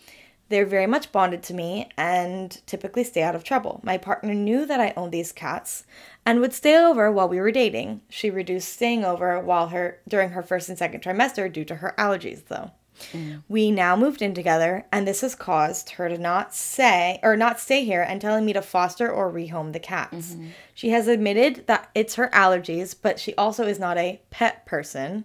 They're very much bonded to me and typically stay out of trouble. My partner knew that I owned these cats and would stay over while we were dating. She reduced staying over while her during her first and second trimester due to her allergies though. Mm. We now moved in together and this has caused her to not say or not stay here and telling me to foster or rehome the cats. Mm-hmm. She has admitted that it's her allergies, but she also is not a pet person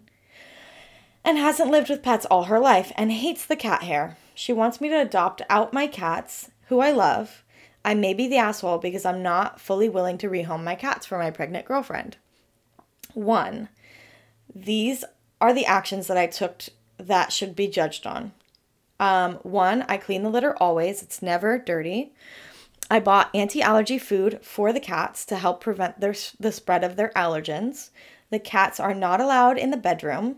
and hasn't lived with pets all her life and hates the cat hair. She wants me to adopt out my cats, who I love. I may be the asshole because I'm not fully willing to rehome my cats for my pregnant girlfriend. One, these are the actions that I took that should be judged on. Um, one, I clean the litter always, it's never dirty. I bought anti allergy food for the cats to help prevent their, the spread of their allergens. The cats are not allowed in the bedroom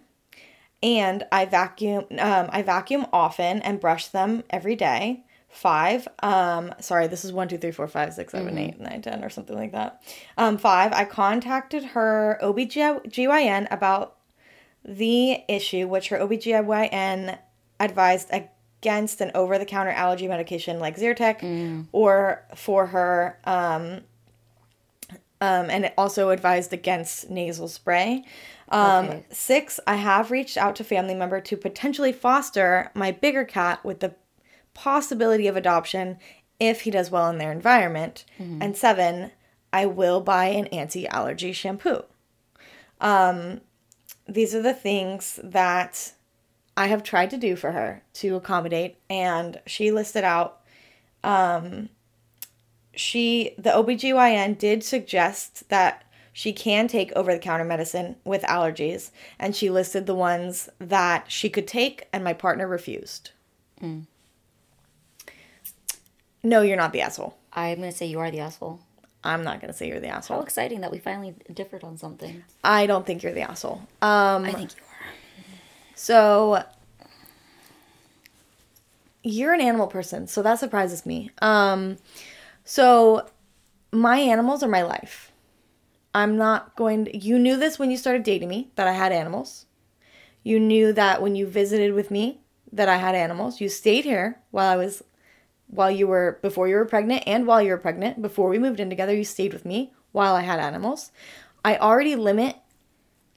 and I vacuum um, I vacuum often and brush them every day. Five, um, sorry, this is one, two, three, four, five, six, seven, eight, nine, ten, or something like that. Um, five, I contacted her OBGYN about the issue, which her OBGYN advised against an over the counter allergy medication like Zyrtec or for her um, um, and it also advised against nasal spray. Um, Okay. Six, I have reached out to family member to potentially foster my bigger cat with the possibility of adoption if he does well in their environment. And seven, I will buy an anti-allergy shampoo. Um, these are the things that I have tried to do for her to accommodate, and she listed out um, she the OBGYN did suggest that she can take over the counter medicine with allergies and she listed the ones that she could take and my partner refused. No, you're not the asshole. I'm gonna say you are the asshole. I'm not going to say you're the asshole. How exciting that we finally differed on something. I don't think you're the asshole. Um I think you are. So you're an animal person, so that surprises me. Um So, my animals are my life. I'm not going to, you knew this when you started dating me that I had animals. You knew that when you visited with me that I had animals. You stayed here while I was while you were before you were pregnant and while you were pregnant, before we moved in together, you stayed with me while I had animals. I already limit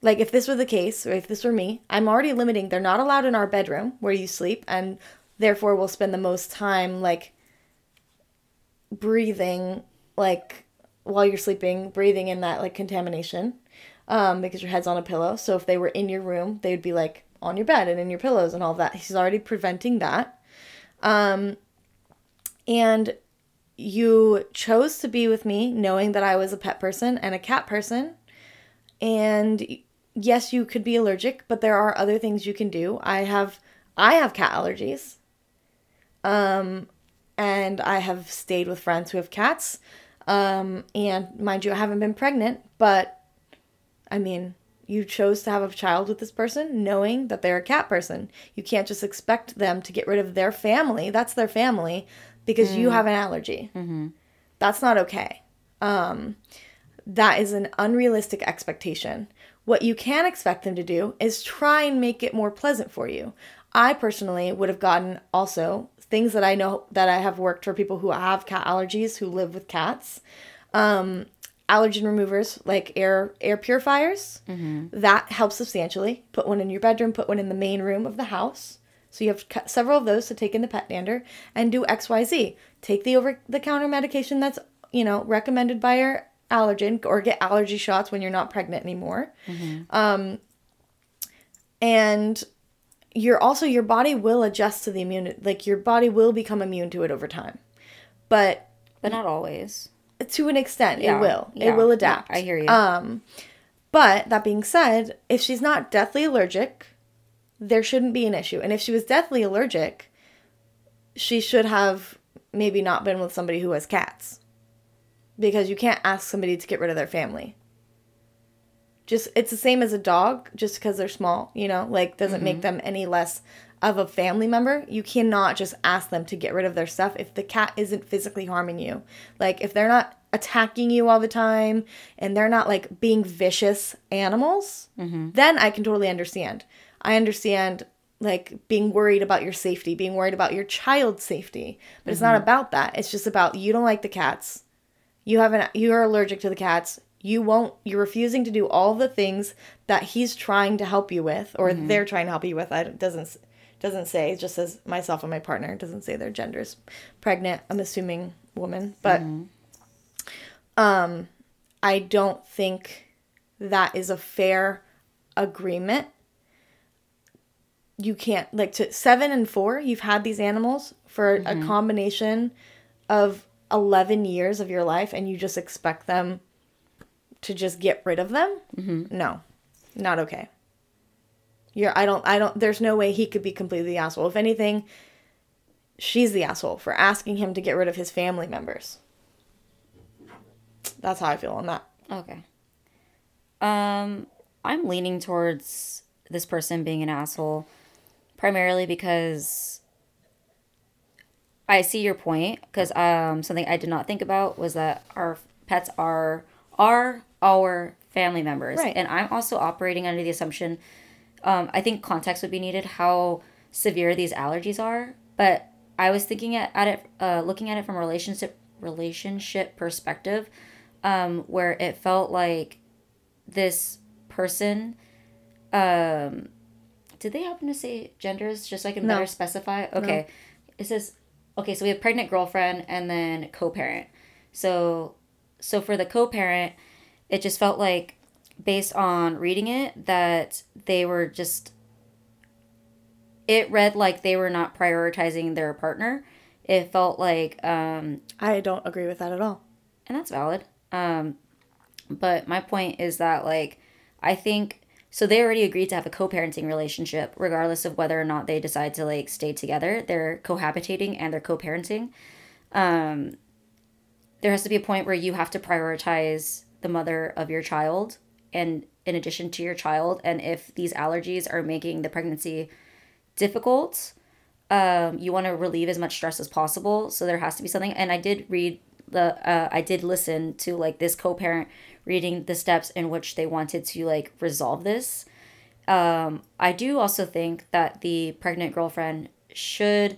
like if this were the case or if this were me, I'm already limiting they're not allowed in our bedroom where you sleep and therefore we'll spend the most time like breathing like while you're sleeping, breathing in that like contamination. Um, because your head's on a pillow. So if they were in your room, they would be like on your bed and in your pillows and all that. He's already preventing that. Um, and you chose to be with me knowing that I was a pet person and a cat person. And yes, you could be allergic, but there are other things you can do. I have I have cat allergies. Um and I have stayed with friends who have cats. Um and mind you, I haven't been pregnant, but I mean, you chose to have a child with this person knowing that they're a cat person. You can't just expect them to get rid of their family. That's their family because mm. you have an allergy. Mm-hmm. That's not okay. Um, that is an unrealistic expectation. What you can expect them to do is try and make it more pleasant for you. I personally would have gotten also things that I know that I have worked for people who have cat allergies who live with cats. Um, allergen removers like air air purifiers mm-hmm. that helps substantially put one in your bedroom put one in the main room of the house so you have several of those to take in the pet dander and do XYZ. Take the over the counter medication that's, you know, recommended by your allergen or get allergy shots when you're not pregnant anymore. Mm-hmm. Um, and you're also your body will adjust to the immune like your body will become immune to it over time. But but not always. To an extent, yeah. it will. Yeah. It will adapt. Yeah, I hear you. Um but that being said, if she's not deathly allergic, there shouldn't be an issue. And if she was deathly allergic, she should have maybe not been with somebody who has cats. Because you can't ask somebody to get rid of their family. Just it's the same as a dog just because they're small, you know, like doesn't mm-hmm. make them any less of a family member. You cannot just ask them to get rid of their stuff if the cat isn't physically harming you. Like if they're not attacking you all the time and they're not like being vicious animals, mm-hmm. then I can totally understand. I understand like being worried about your safety, being worried about your child's safety, but mm-hmm. it's not mm-hmm. about that. It's just about you don't like the cats. You have an you're allergic to the cats. You won't you're refusing to do all the things that he's trying to help you with or mm-hmm. they're trying to help you with. It doesn't doesn't say, it just says myself and my partner. It doesn't say their genders. Pregnant, I'm assuming woman, but mm-hmm. um I don't think that is a fair agreement you can't like to seven and four you've had these animals for mm-hmm. a combination of 11 years of your life and you just expect them to just get rid of them? Mm-hmm. no. Not okay. You're i don't i don't there's no way he could be completely the asshole. If anything she's the asshole for asking him to get rid of his family members. That's how i feel on that. Okay. Um i'm leaning towards this person being an asshole primarily because I see your point. Because um, something I did not think about was that our pets are are our family members, right. and I'm also operating under the assumption. Um, I think context would be needed how severe these allergies are, but I was thinking at, at it, uh, looking at it from a relationship relationship perspective, um, where it felt like this person um, did they happen to say genders just so I can no. better specify? Okay. No. It says okay, so we have pregnant girlfriend and then co-parent. So so for the co-parent, it just felt like based on reading it that they were just it read like they were not prioritizing their partner. It felt like um I don't agree with that at all. And that's valid. Um but my point is that like I think so they already agreed to have a co-parenting relationship, regardless of whether or not they decide to like stay together. They're cohabitating and they're co-parenting. Um, there has to be a point where you have to prioritize the mother of your child, and in addition to your child, and if these allergies are making the pregnancy difficult, um, you want to relieve as much stress as possible. So there has to be something. And I did read the uh, I did listen to like this co-parent reading the steps in which they wanted to like resolve this. Um, I do also think that the pregnant girlfriend should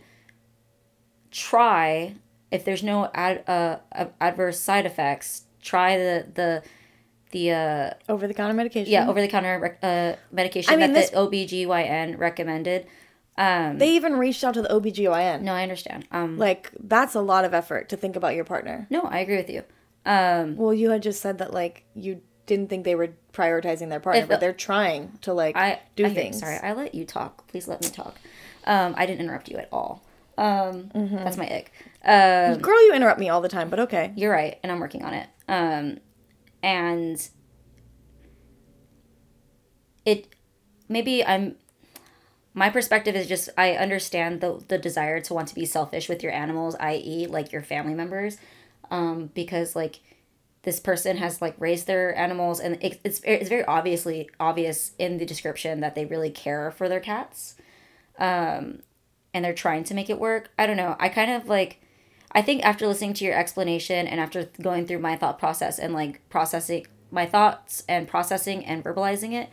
try if there's no ad, uh, adverse side effects try the the the uh over the counter medication? Yeah over the counter uh medication I mean, that this, the OBGYN recommended. Um they even reached out to the OBGYN no I understand. Um like that's a lot of effort to think about your partner. No I agree with you um well you had just said that like you didn't think they were prioritizing their partner but they're trying to like I, do I things sorry I let you talk please let me talk um I didn't interrupt you at all um, mm-hmm. That's my ick. Um, Girl, you interrupt me all the time, but okay. You're right, and I'm working on it. Um, and it maybe I'm my perspective is just I understand the the desire to want to be selfish with your animals, i.e., like your family members, um, because like this person has like raised their animals, and it, it's it's very obviously obvious in the description that they really care for their cats. Um, and they're trying to make it work. I don't know. I kind of like I think after listening to your explanation and after going through my thought process and like processing my thoughts and processing and verbalizing it,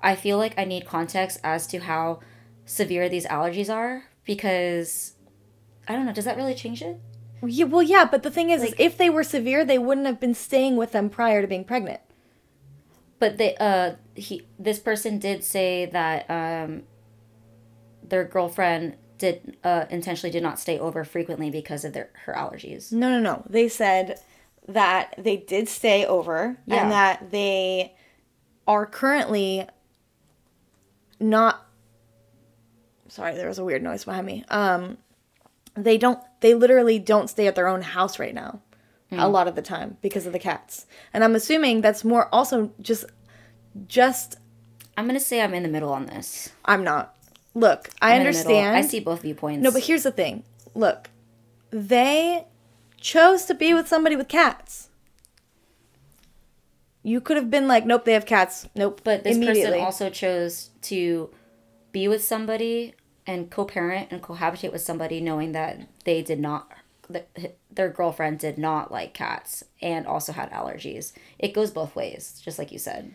I feel like I need context as to how severe these allergies are because I don't know, does that really change it? Yeah, well, yeah, but the thing is, like, is if they were severe, they wouldn't have been staying with them prior to being pregnant. But they, uh, he, this person did say that, um, their girlfriend did uh, intentionally did not stay over frequently because of their her allergies. No, no, no. They said that they did stay over yeah. and that they are currently not sorry there was a weird noise behind me um they don't they literally don't stay at their own house right now mm. a lot of the time because of the cats and i'm assuming that's more also just just i'm gonna say i'm in the middle on this i'm not Look, I understand. I see both viewpoints. No, but here's the thing. Look, they chose to be with somebody with cats. You could have been like, nope, they have cats. Nope. But this person also chose to be with somebody and co-parent and cohabitate with somebody knowing that they did not that their girlfriend did not like cats and also had allergies. It goes both ways, just like you said.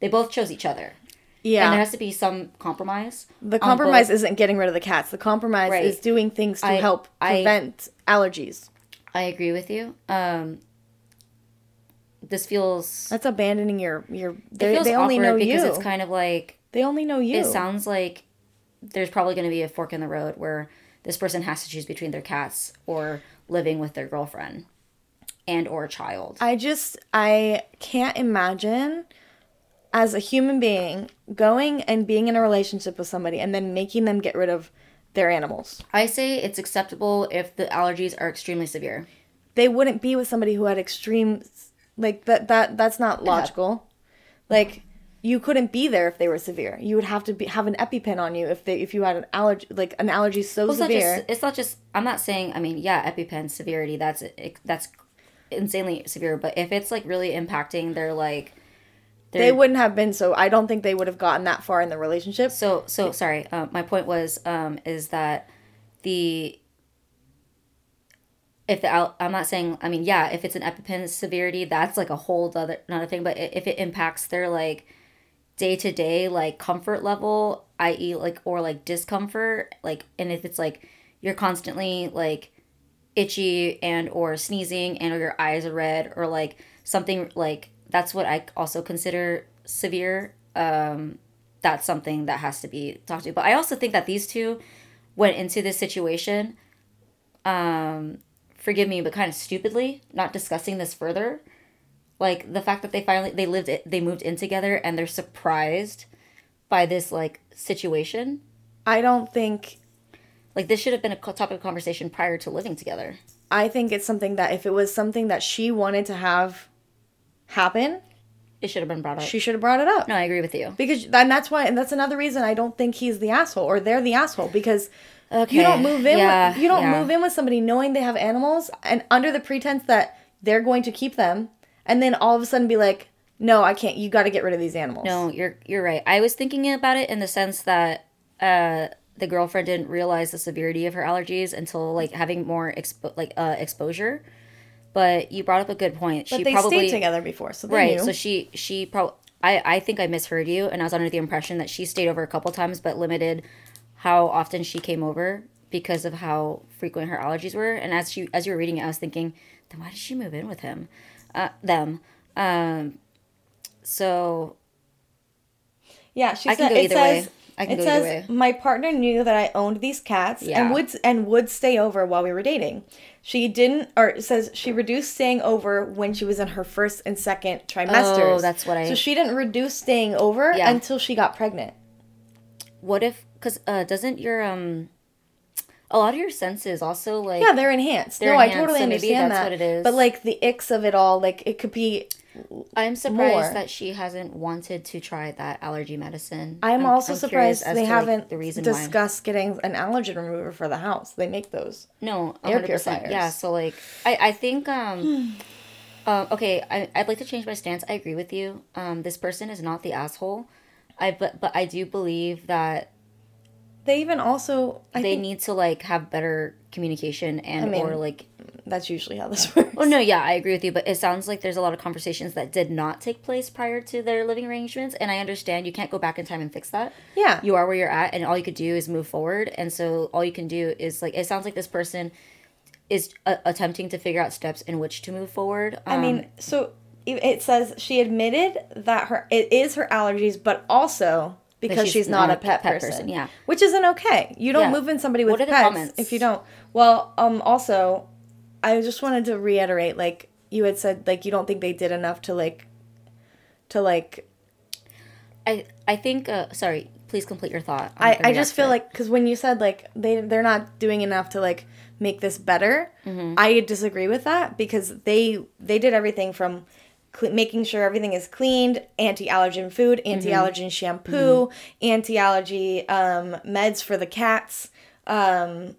They both chose each other. Yeah. And there has to be some compromise. The compromise both... isn't getting rid of the cats. The compromise right. is doing things to I, help prevent I, allergies. I agree with you. Um, this feels that's abandoning your your. They, they only know because you. it's kind of like they only know you. It sounds like there's probably going to be a fork in the road where this person has to choose between their cats or living with their girlfriend and or a child. I just I can't imagine as a human being going and being in a relationship with somebody and then making them get rid of their animals. I say it's acceptable if the allergies are extremely severe. They wouldn't be with somebody who had extreme like that that that's not logical. Yeah. Like you couldn't be there if they were severe. You would have to be, have an EpiPen on you if they if you had an allergy like an allergy so well, it's severe. Not just, it's not just. I'm not saying. I mean, yeah, EpiPen severity. That's that's insanely severe. But if it's like really impacting their like they're, they would not have been so. I don't think they would have gotten that far in the relationship. So so sorry. Uh, my point was um, is that the if the I'm not saying I mean yeah if it's an EpiPen severity that's like a whole other another thing but if it impacts their like day to day like comfort level i.e. like or like discomfort like and if it's like you're constantly like itchy and or sneezing and or your eyes are red or like something like that's what I also consider severe. Um, that's something that has to be talked to. But I also think that these two went into this situation, um, forgive me, but kind of stupidly, not discussing this further. Like the fact that they finally they lived it, they moved in together, and they're surprised by this like situation. I don't think like this should have been a topic of conversation prior to living together. I think it's something that if it was something that she wanted to have happen, it should have been brought up. She should have brought it up. No, I agree with you. Because and that's why and that's another reason I don't think he's the asshole or they're the asshole because okay. you don't move in yeah, with, you don't yeah. move in with somebody knowing they have animals and under the pretense that they're going to keep them and then all of a sudden be like no, I can't. You got to get rid of these animals. No, you're you're right. I was thinking about it in the sense that uh the girlfriend didn't realize the severity of her allergies until like having more expo- like uh exposure But you brought up a good point. But she they probably stayed together before, so right. knew. So she she probably I I think I misheard you, and I was under the impression that she stayed over a couple times, but limited how often she came over because of how frequent her allergies were. And as she as you were reading it, I was thinking, then why did she move in with him? Uh, them. Um. So yeah, she I can go it either says way. I can it go says either way. my partner knew that I owned these cats Yeah. and would and would stay over while we were dating. She didn't, or it says she reduced staying over when she was in her first and second trimesters. Oh, that's what I- So she didn't reduce staying over Yeah. until she got pregnant. What if? Because uh, doesn't your um, a lot of your senses also like Yeah, they're enhanced. They're no, enhanced, I totally so understand that's that. what it is. But like the icks of it all, like it could be. I'm surprised more. that she hasn't wanted to try that allergy medicine. I'm, also curious surprised they to, haven't the reason why. discussed getting an allergen remover for the house. They make those. No, Air 100%. purifiers. Yeah, so like I I think um uh, okay, I I'd like to change my stance. I agree with you. Um this person is not the asshole. I but but I do believe that They even also. I they need to like have better communication and mean- or like that's usually how this works. Oh no, yeah, I agree with you, but it sounds like there's a lot of conversations that did not take place prior to their living arrangements, and I understand you can't go back in time and fix that. Yeah. You are where you're at, and all you could do is move forward, and so all you can do is like it sounds like this person is uh, attempting to figure out steps in which to move forward. I Um, mean, so it it says she admitted that her it is her allergies, but also because she's she's, not, not a pet, pet person. person, yeah. which isn't okay. You don't Yeah. move in somebody with What are the pets if you don't. Well, um, also, I just wanted to reiterate, like you had said, like you don't think they did enough to like, to like. I I think. Uh, sorry, please complete your thought. I'm I I just feel it. like because when you said like they they're not doing enough to like make this better, Mm-hmm. I disagree with that because they they did everything from cle making sure everything is cleaned, anti-allergen food, Mm-hmm. anti-allergen shampoo, anti-allergy um, meds for the cats. Um,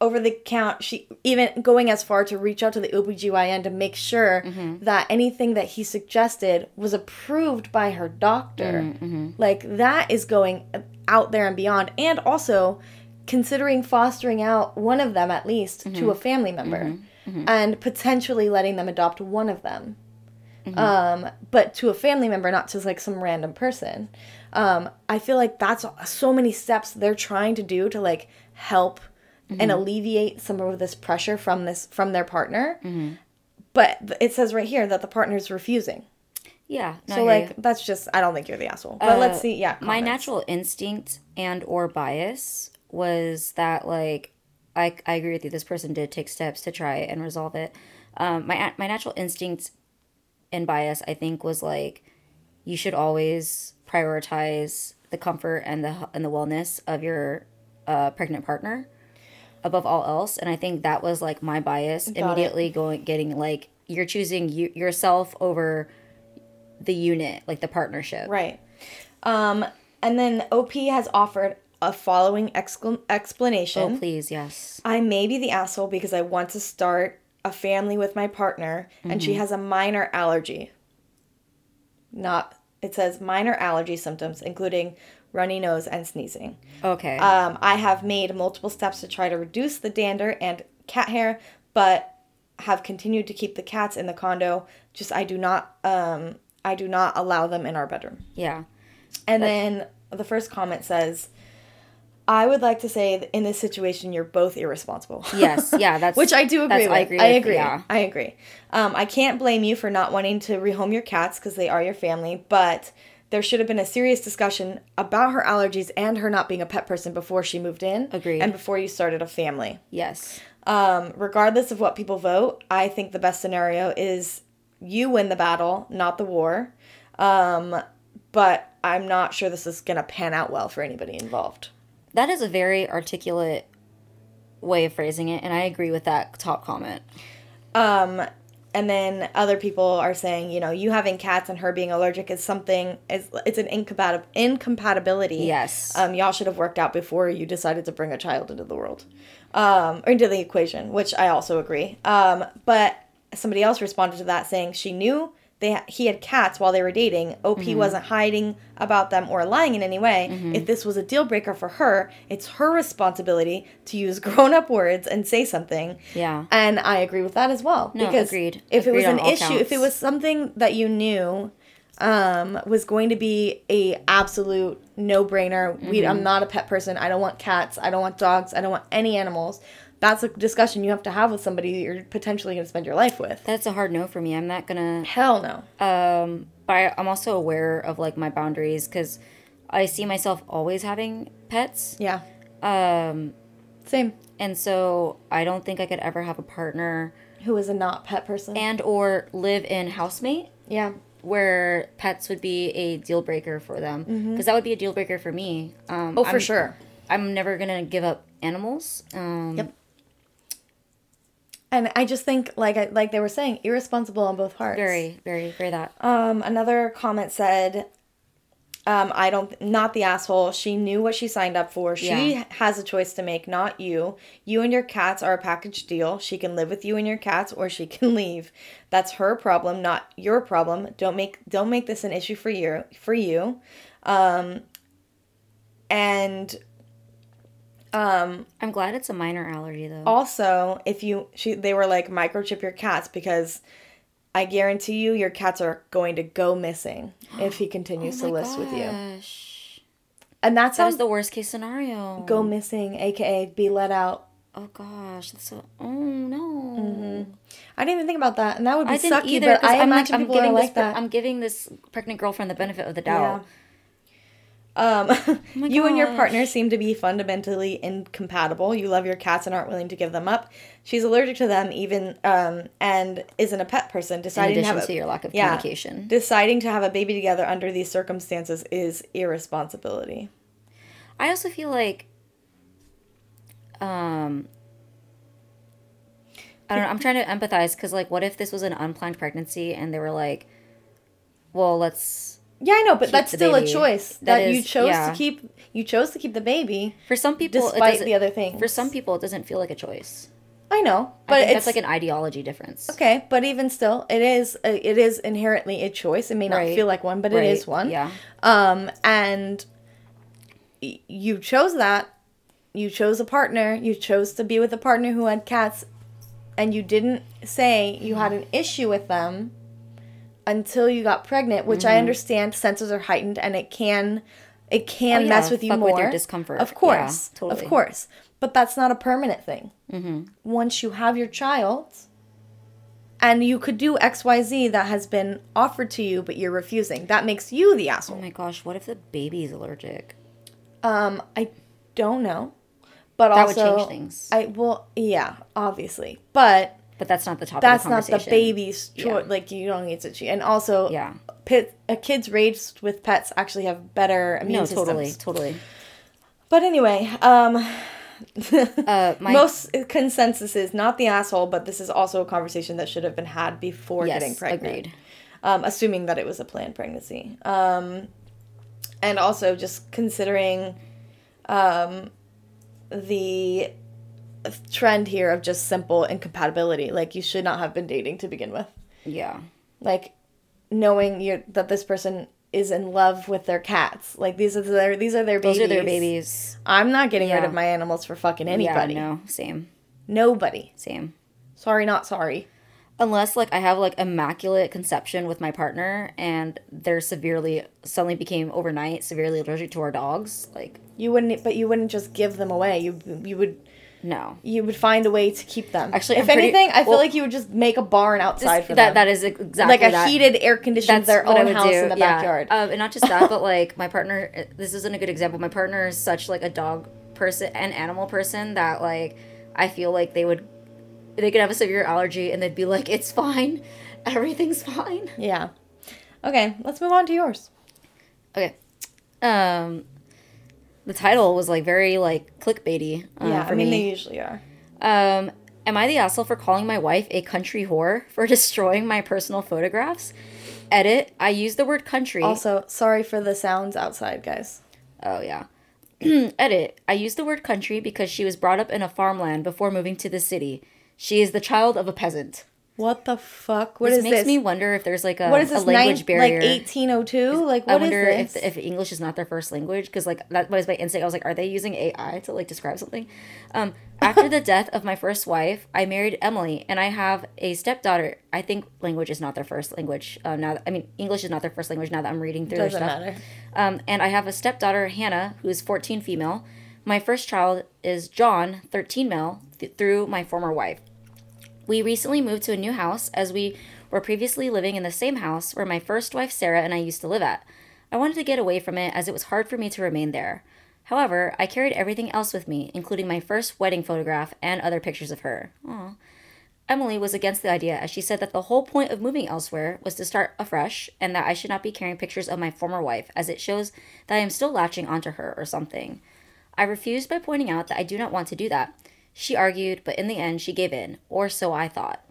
over the count she even going as far to reach out to the OBGYN to make sure Mm-hmm. that anything that he suggested was approved by her doctor. Mm-hmm, Like that is going out there and beyond and also considering fostering out one of them at least Mm-hmm. to a family member and potentially letting them adopt one of them. Mm-hmm. Um, but to a family member, not just like some random person. Um, I feel like that's so many steps they're trying to do to like help Mm-hmm. and alleviate some of this pressure from this from their partner. Mm-hmm. But it says right here that the partner's refusing. yeah. No, So like you. that's just I don't think you're the asshole. But let's Uh, see. Yeah, my natural instinct and or bias was that like I, I agree with you this person did take steps to try and resolve it um, my my natural instinct and bias i think was like you should always prioritize the comfort and the and the wellness of your uh, pregnant partner above all else and i think that was like my bias it. immediately going getting like you're choosing you, yourself over the unit like the partnership Right. Um, and then OP has offered a following excla- explanation. oh please yes I may be the asshole because I want to start a family with my partner and Mm-hmm. she has a minor allergy. Not, it says minor allergy symptoms, including runny nose and sneezing. Okay. Um, I have made multiple steps to try to reduce the dander and cat hair, but have continued to keep the cats in the condo. Just I do not, um, I do not allow them in our bedroom. yeah. And then the first comment says, I would like to say that in this situation, you're both irresponsible. Yes. Yeah. That's Which I do agree with. I agree. I with, agree. Yeah. I agree. Um, I can't blame you for not wanting to rehome your cats because they are your family, but there should have been a serious discussion about her allergies and her not being a pet person before she moved in. Agreed. And before you started a family. Yes. Um, regardless of what people vote, I think the best scenario is you win the battle, not the war. Um, but I'm not sure this is going to pan out well for anybody involved. That is a very articulate way of phrasing it, and I agree with that top comment. Um, and then other people are saying, you know, you having cats and her being allergic is something is it's an incompatib- incompatibility. Yes. Um, y'all should have worked out before you decided to bring a child into the world, um, or into the equation, which I also agree. Um, but somebody else responded to that saying she knew they he had cats while they were dating. OP Mm-hmm. wasn't hiding about them or lying in any way. If this was a deal breaker for her, it's her responsibility to use grown up words and say something. Yeah. And I agree with that as well. No, because agreed. if it was an issue, if it was something that you knew um, was going to be a absolute no brainer. Mm-hmm. I'm not a pet person. I don't want cats. I don't want dogs. I don't want any animals. That's a discussion you have to have with somebody you're potentially going to spend your life with. That's a hard no for me. I'm not gonna. Hell no. Um, but I, I'm also aware of like my boundaries because I see myself always having pets. Yeah. Um, Same. and so I don't think I could ever have a partner Who is a not pet person? and or live in housemate yeah. where pets would be a deal breaker for them because that would be a deal breaker for me. Um, Mm-hmm. Oh, for I'm- sure. I'm never gonna give up animals. Um, Yep. And I just think, like I, like they were saying, irresponsible on both parts. Very, very, very that. Um, another comment said, um, I don't, not the asshole. She knew what she signed up for. She Yeah. has a choice to make, not you. You and your cats are a package deal. She can live with you and your cats, or she can leave. That's her problem, not your problem. Don't make, don't make this an issue for you, for you. Um, and Um, I'm glad it's a minor allergy though. also, if you, she, they were like microchip your cats because. I guarantee you, your cats are going to go missing if he oh continues to Oh my live with you. gosh. And that That sounds the worst case scenario. go missing, aka be let out. Oh gosh, that's so. Oh no. Mm-hmm. I didn't even think about that, and that would be I sucky. either. But I I'm like, imagine I'm people are giving this. like pre- that. I'm giving this pregnant girlfriend the benefit of the yeah. Um, my you and your partner seem to be fundamentally incompatible. You love your cats and aren't willing to give them up. She's allergic to them, even um, and isn't a pet person. In Deciding to have to your lack of yeah. communication. deciding to have a baby together under these circumstances is irresponsibility. I also feel like, um, I don't know. I'm trying to empathize because, like, what if this was an unplanned pregnancy and they were like, "Well, let's." Yeah, I know, but that's still a choice That that, you chose yeah. to keep. You chose to keep the baby For some people, it despite the other thing. For some people, it doesn't feel like a choice. I know, But I it's that's like an ideology difference. Okay, but even still, it is a, it is inherently a choice. It may not Right. feel like one, but Right, it is one. Yeah. Um, and y- you chose that. You chose a partner. You chose to be with a partner who had cats, and you didn't say you had an issue with them until you got pregnant. Which I understand. Senses are heightened, and it can it can Mm-hmm. Oh, yeah, mess with you fuck more. with your discomfort. Of Yeah, course, totally. of course. But that's not a permanent thing. Mm-hmm. Once you have your child, and you could do XYZ that has been offered to you, but you're refusing. That makes you the asshole. Oh my gosh, what if the baby is allergic? Um, I don't know. But That would also, change things. I well, yeah, obviously. But But that's not the topic that's of not the baby's choice. Yeah. Like you don't need to cheat. And also, Yeah. pit, uh, kids raised with pets actually have better immune No, systems. totally, totally. But anyway, um, Uh, my most consensus is not the asshole, but this is also a conversation that should have been had before yes, getting pregnant. agreed. um, assuming that it was a planned pregnancy. Um, and also just considering um, the trend here of just simple incompatibility. Like you should not have been dating to begin with. Yeah. Like knowing you that this person is in love with their cats. Like these are their these are their Those babies. are their babies. I'm not getting rid of my animals for fucking anybody. Yeah, no, same, Nobody. same. Sorry, not sorry. Unless like I have like immaculate conception with my partner and they're severely suddenly became overnight severely allergic to our dogs. Like You wouldn't, but you wouldn't just give them away. You you would no. you would find a way to keep them. Actually, if pretty- anything, I feel well- like you would just make a barn outside for that them. that is exactly like a that. heated, air conditioned, their own house do, in the yeah. backyard. Um, and not just that, but like my partner. This isn't a good example. My partner is such like a dog person and animal person that like I feel like they would they could have a severe allergy and they'd be like, "It's fine, everything's fine." yeah. Okay, let's move on to yours. Okay. Um, the title was like very like clickbaity. Uh, yeah, for I mean me. they usually are. Um, am I the asshole for calling my wife a country whore for destroying my personal photographs? Edit. I use the word country. Also, sorry for the sounds outside, guys. Oh yeah. Edit. I use the word country because she was brought up in a farmland before moving to the city. She is the child of a peasant. What the fuck? What this is makes this? me wonder if there's like a, what is a language Nine, barrier. like 1802? Like I what is wonder this? if if English is not their first language because like that was my instinct. I was like, are they using AI to like describe something? Um, after the death of my first wife, I married Emily, and I have a stepdaughter. I think language is not their first language. Uh, now, I mean, English is not their first language. Now that I'm reading through Doesn't their stuff, matter. um, and I have a stepdaughter, Hannah, who is 14 female. My first child is John, 13 male, th- through my former wife. We recently moved to a new house as we were previously living in the same house where my first wife, Sarah, and I used to live at. I wanted to get away from it as it was hard for me to remain there. However, I carried everything else with me, including my first wedding photograph and other pictures of her. Aw. Emily was against the idea as she said that the whole point of moving elsewhere was to start afresh and that I should not be carrying pictures of my former wife as it shows that I am still latching onto her or something. I refused by pointing out that I do not want to do that. She argued, but in the end she gave in, or so I thought.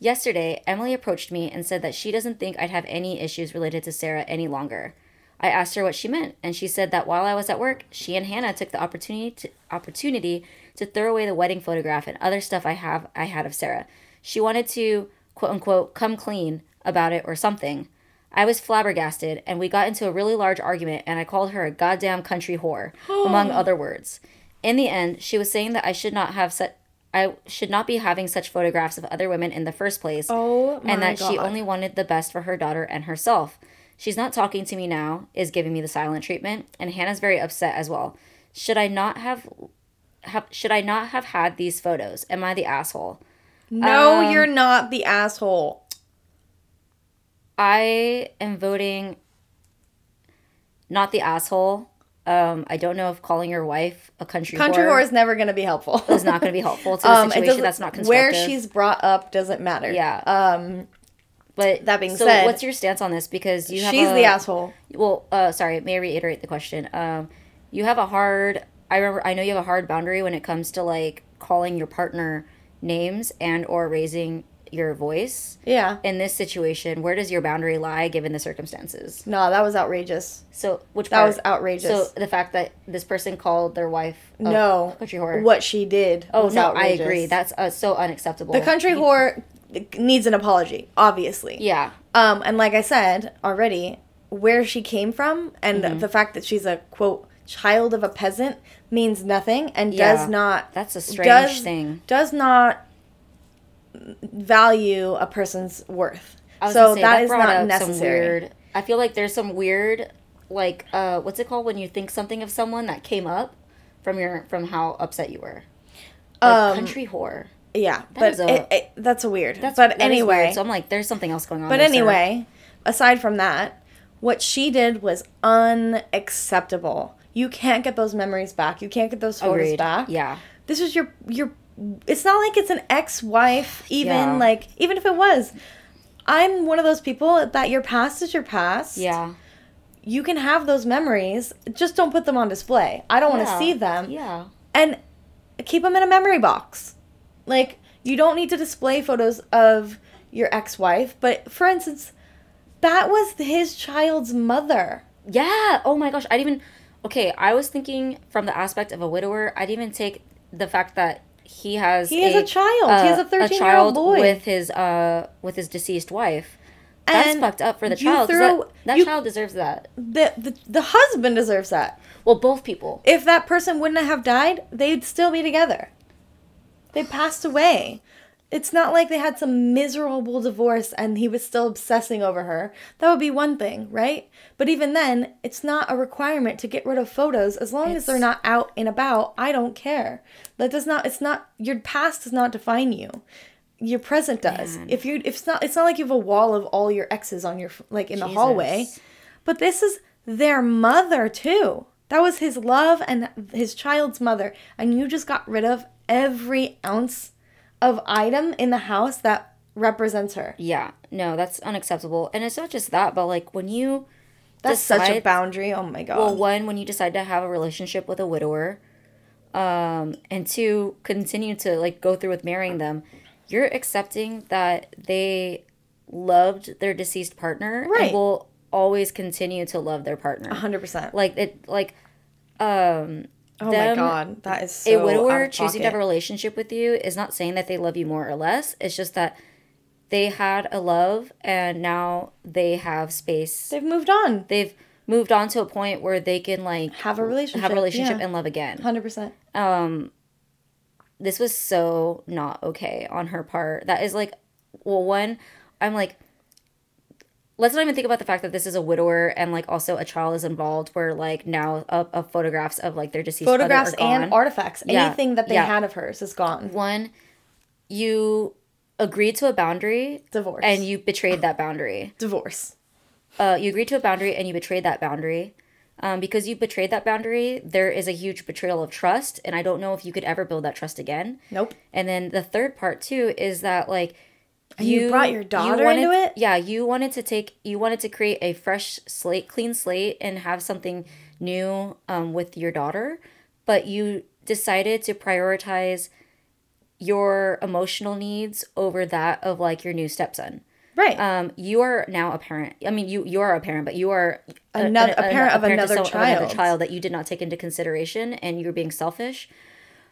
Yesterday, Emily approached me and said that she doesn't think I'd have any issues related to Sarah any longer. I asked her what she meant, and she said that while I was at work, she and Hannah took the opportunity to, opportunity to throw away the wedding photograph and other stuff I have I had of Sarah. She wanted to quote unquote come clean about it or something. I was flabbergasted, and we got into a really large argument, and I called her a goddamn country whore, among other words. In the end, she was saying that I should not have such I should not be having such photographs of other women in the first place, Oh my and that she only wanted the best for her daughter and herself. She's not talking to me now, is giving me the silent treatment, and Hannah's very upset as well. Should I not have, have should I not have had these photos? Am I the asshole? No, Um, you're not the asshole. I am voting not the asshole. Um, I don't know if calling your wife a country, Country whore whore is never going to be helpful. is not going to be helpful to a Um, situation that's not constructive. where she's brought up doesn't matter. yeah. Um, but that being so said- what's your stance on this? Because you have she's a, the asshole. Well, uh, sorry, may I reiterate the question? Um, you have a hard. I remember. I know you have a hard boundary when it comes to like calling your partner names and or raising your voice. Yeah. In this situation, where does your boundary lie given the circumstances? No, that was outrageous. So, which That part? was outrageous. So the fact that this person called their wife a no, country whore. what she did. Oh was no, outrageous. I agree. That's uh, so unacceptable. the country whore needs an apology, obviously. Yeah. Um, and like I said already, where she came from and Mm-hmm. the fact that she's a quote child of a peasant means nothing and Yeah. does not That's a strange does, thing. Does not value a person's worth. So say, that is not necessary. Weird. I feel like there's some weird, like, uh, what's it called when you think something of someone that came up from your from how upset you were. Like Um, country whore. Yeah, but is a- it, it, that's a weird. That's but anyway, weird. so I'm like, there's something else going on. But there, anyway, aside from that, what she did was unacceptable. You can't get those memories back. You can't get those photos Agreed. back. Yeah. This is your your it's not like it's an ex-wife even Yeah. like even if it was. I'm one of those people that your past is your past. Yeah. You can have those memories, just don't put them on display. I don't want to see them Yeah. and keep them in a memory box. Like you don't need to display photos of your ex-wife, but for instance, that was his child's mother. Yeah. Oh my gosh. I didn't even. Okay, I was thinking from the aspect of a widower. I'd even take the fact that he has He has a child. He has a 13-year-old boy. with his uh with his deceased wife. That's And fucked up for the child. throw- that that you- child deserves that. The, the the husband deserves that. Well, both people. If that person wouldn't have died, they'd still be together. They passed away. It's not like they had some miserable divorce and he was still obsessing over her. That would be one thing, right? But even then, it's not a requirement to get rid of photos as long as they're not out and about. I don't care. That does not it's not your past does not define you. Your present does. Man. If you if it's not it's not like you have a wall of all your exes on your like in the hallway. But this is their mother too. That was his love and his child's mother. And you just got rid of every ounce of item in the house that represents her. Yeah. No, that's unacceptable. And it's not just that, but like when you That's such a boundary. Oh my god. Well, one, when you decide to have a relationship with a widower, um, and two, continue to like go through with marrying them, you're accepting that they loved their deceased partner Right. and will always continue to love their partner. 100%. Like it, like um, oh them- my god. That is so a widower choosing to have a relationship with you is not saying that they love you more or less. It's just that they had a love and now they have space. They've moved on. They've moved on to a point where they can like Have a relationship. have a relationship yeah. and love again. 100%. Um, this was so not okay on her part. That is like, well, one, I'm like, let's not even think about the fact that this is a widower and like also a child is involved where like now of, of photographs of like their deceased Photographs and artifacts. Yeah. Anything that they Yeah. had of hers is gone. one you agreed to a boundary Divorce. and you betrayed that boundary Divorce. uh, you agreed to a boundary and you betrayed that boundary um, because you betrayed that boundary there is a huge betrayal of trust and i don't know if you could ever build that trust again Nope. and then the third part too is that like you brought your daughter you wanted, into it? Yeah, you wanted to take you wanted to create a fresh slate, clean slate and have something new um, with your daughter, but you decided to prioritize your emotional needs over that of like your new stepson. Right. Um, you are now a parent. I mean, you you are a parent, but you are a, Another- a parent of another some- child. child that you did not take into consideration, and you're being selfish.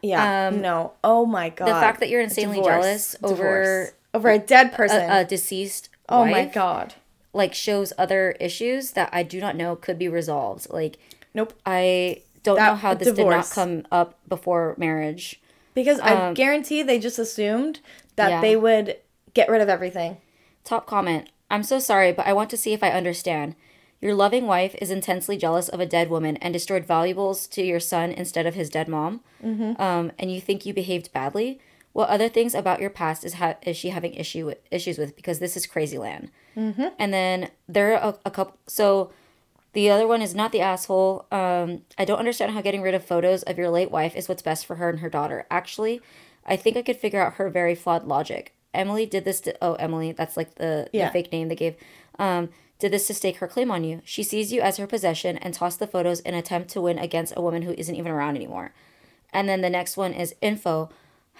yeah. Um, no. Oh my god. The fact that you're insanely Divorce. jealous Divorce. over a dead person. a, a deceased oh wife, my god. like shows other issues that I do not know could be resolved. Like Nope. I don't That- know how this did not come up before marriage. Because I guarantee they just assumed that Um, Yeah. they would get rid of everything. Top comment. I'm so sorry, but I want to see if I understand. Your loving wife is intensely jealous of a dead woman and destroyed valuables to your son instead of his dead mom. Mm-hmm. Um, and you think you behaved badly. What other things about your past is ha- is she having issue with, issues with? Because this is crazy land. Mm-hmm. And then there are a, a couple. So the other one is not the asshole. Um, I don't understand how getting rid of photos of your late wife is what's best for her and her daughter. Actually, I think I could figure out her very flawed logic. Emily did this to oh Emily, that's like the, Yeah. the fake name they gave. Um, did this to stake her claim on you. She sees you as her possession and tossed the photos in attempt to win against a woman who isn't even around anymore. And then the next one is info.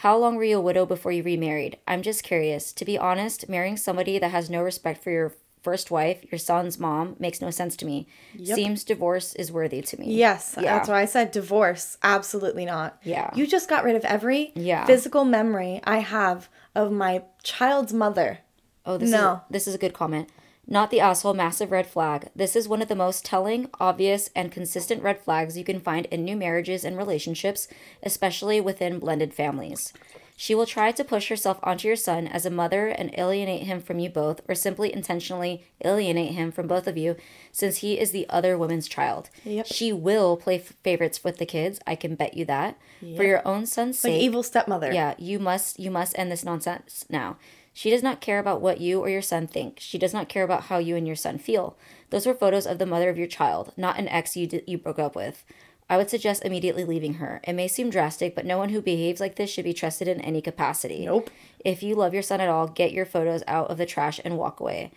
How long were you a widow before you remarried? I'm just curious. To be honest, marrying somebody that has no respect for your first wife, your son's mom, makes no sense to me. Seems divorce is worthy to me. Yes, Yeah. that's why I said divorce. Absolutely not. Yeah. You just got rid of every Yeah. physical memory I have of my child's mother. Oh, this No. is this is a good comment. Not the asshole massive red flag. This is one of the most telling, obvious, and consistent red flags you can find in new marriages and relationships, especially within blended families. She will try to push herself onto your son as a mother and alienate him from you both, or simply intentionally alienate him from both of you, since he is the other woman's child. Yep. She will play f- favorites with the kids. I can bet you that. For your own son's sake, Like evil stepmother. Yeah, you must you must end this nonsense now. She does not care about what you or your son think. She does not care about how you and your son feel. Those were photos of the mother of your child, not an ex you d- you broke up with. I would suggest immediately leaving her. It may seem drastic, but no one who behaves like this should be trusted in any capacity. Nope. If you love your son at all, get your photos out of the trash and walk away.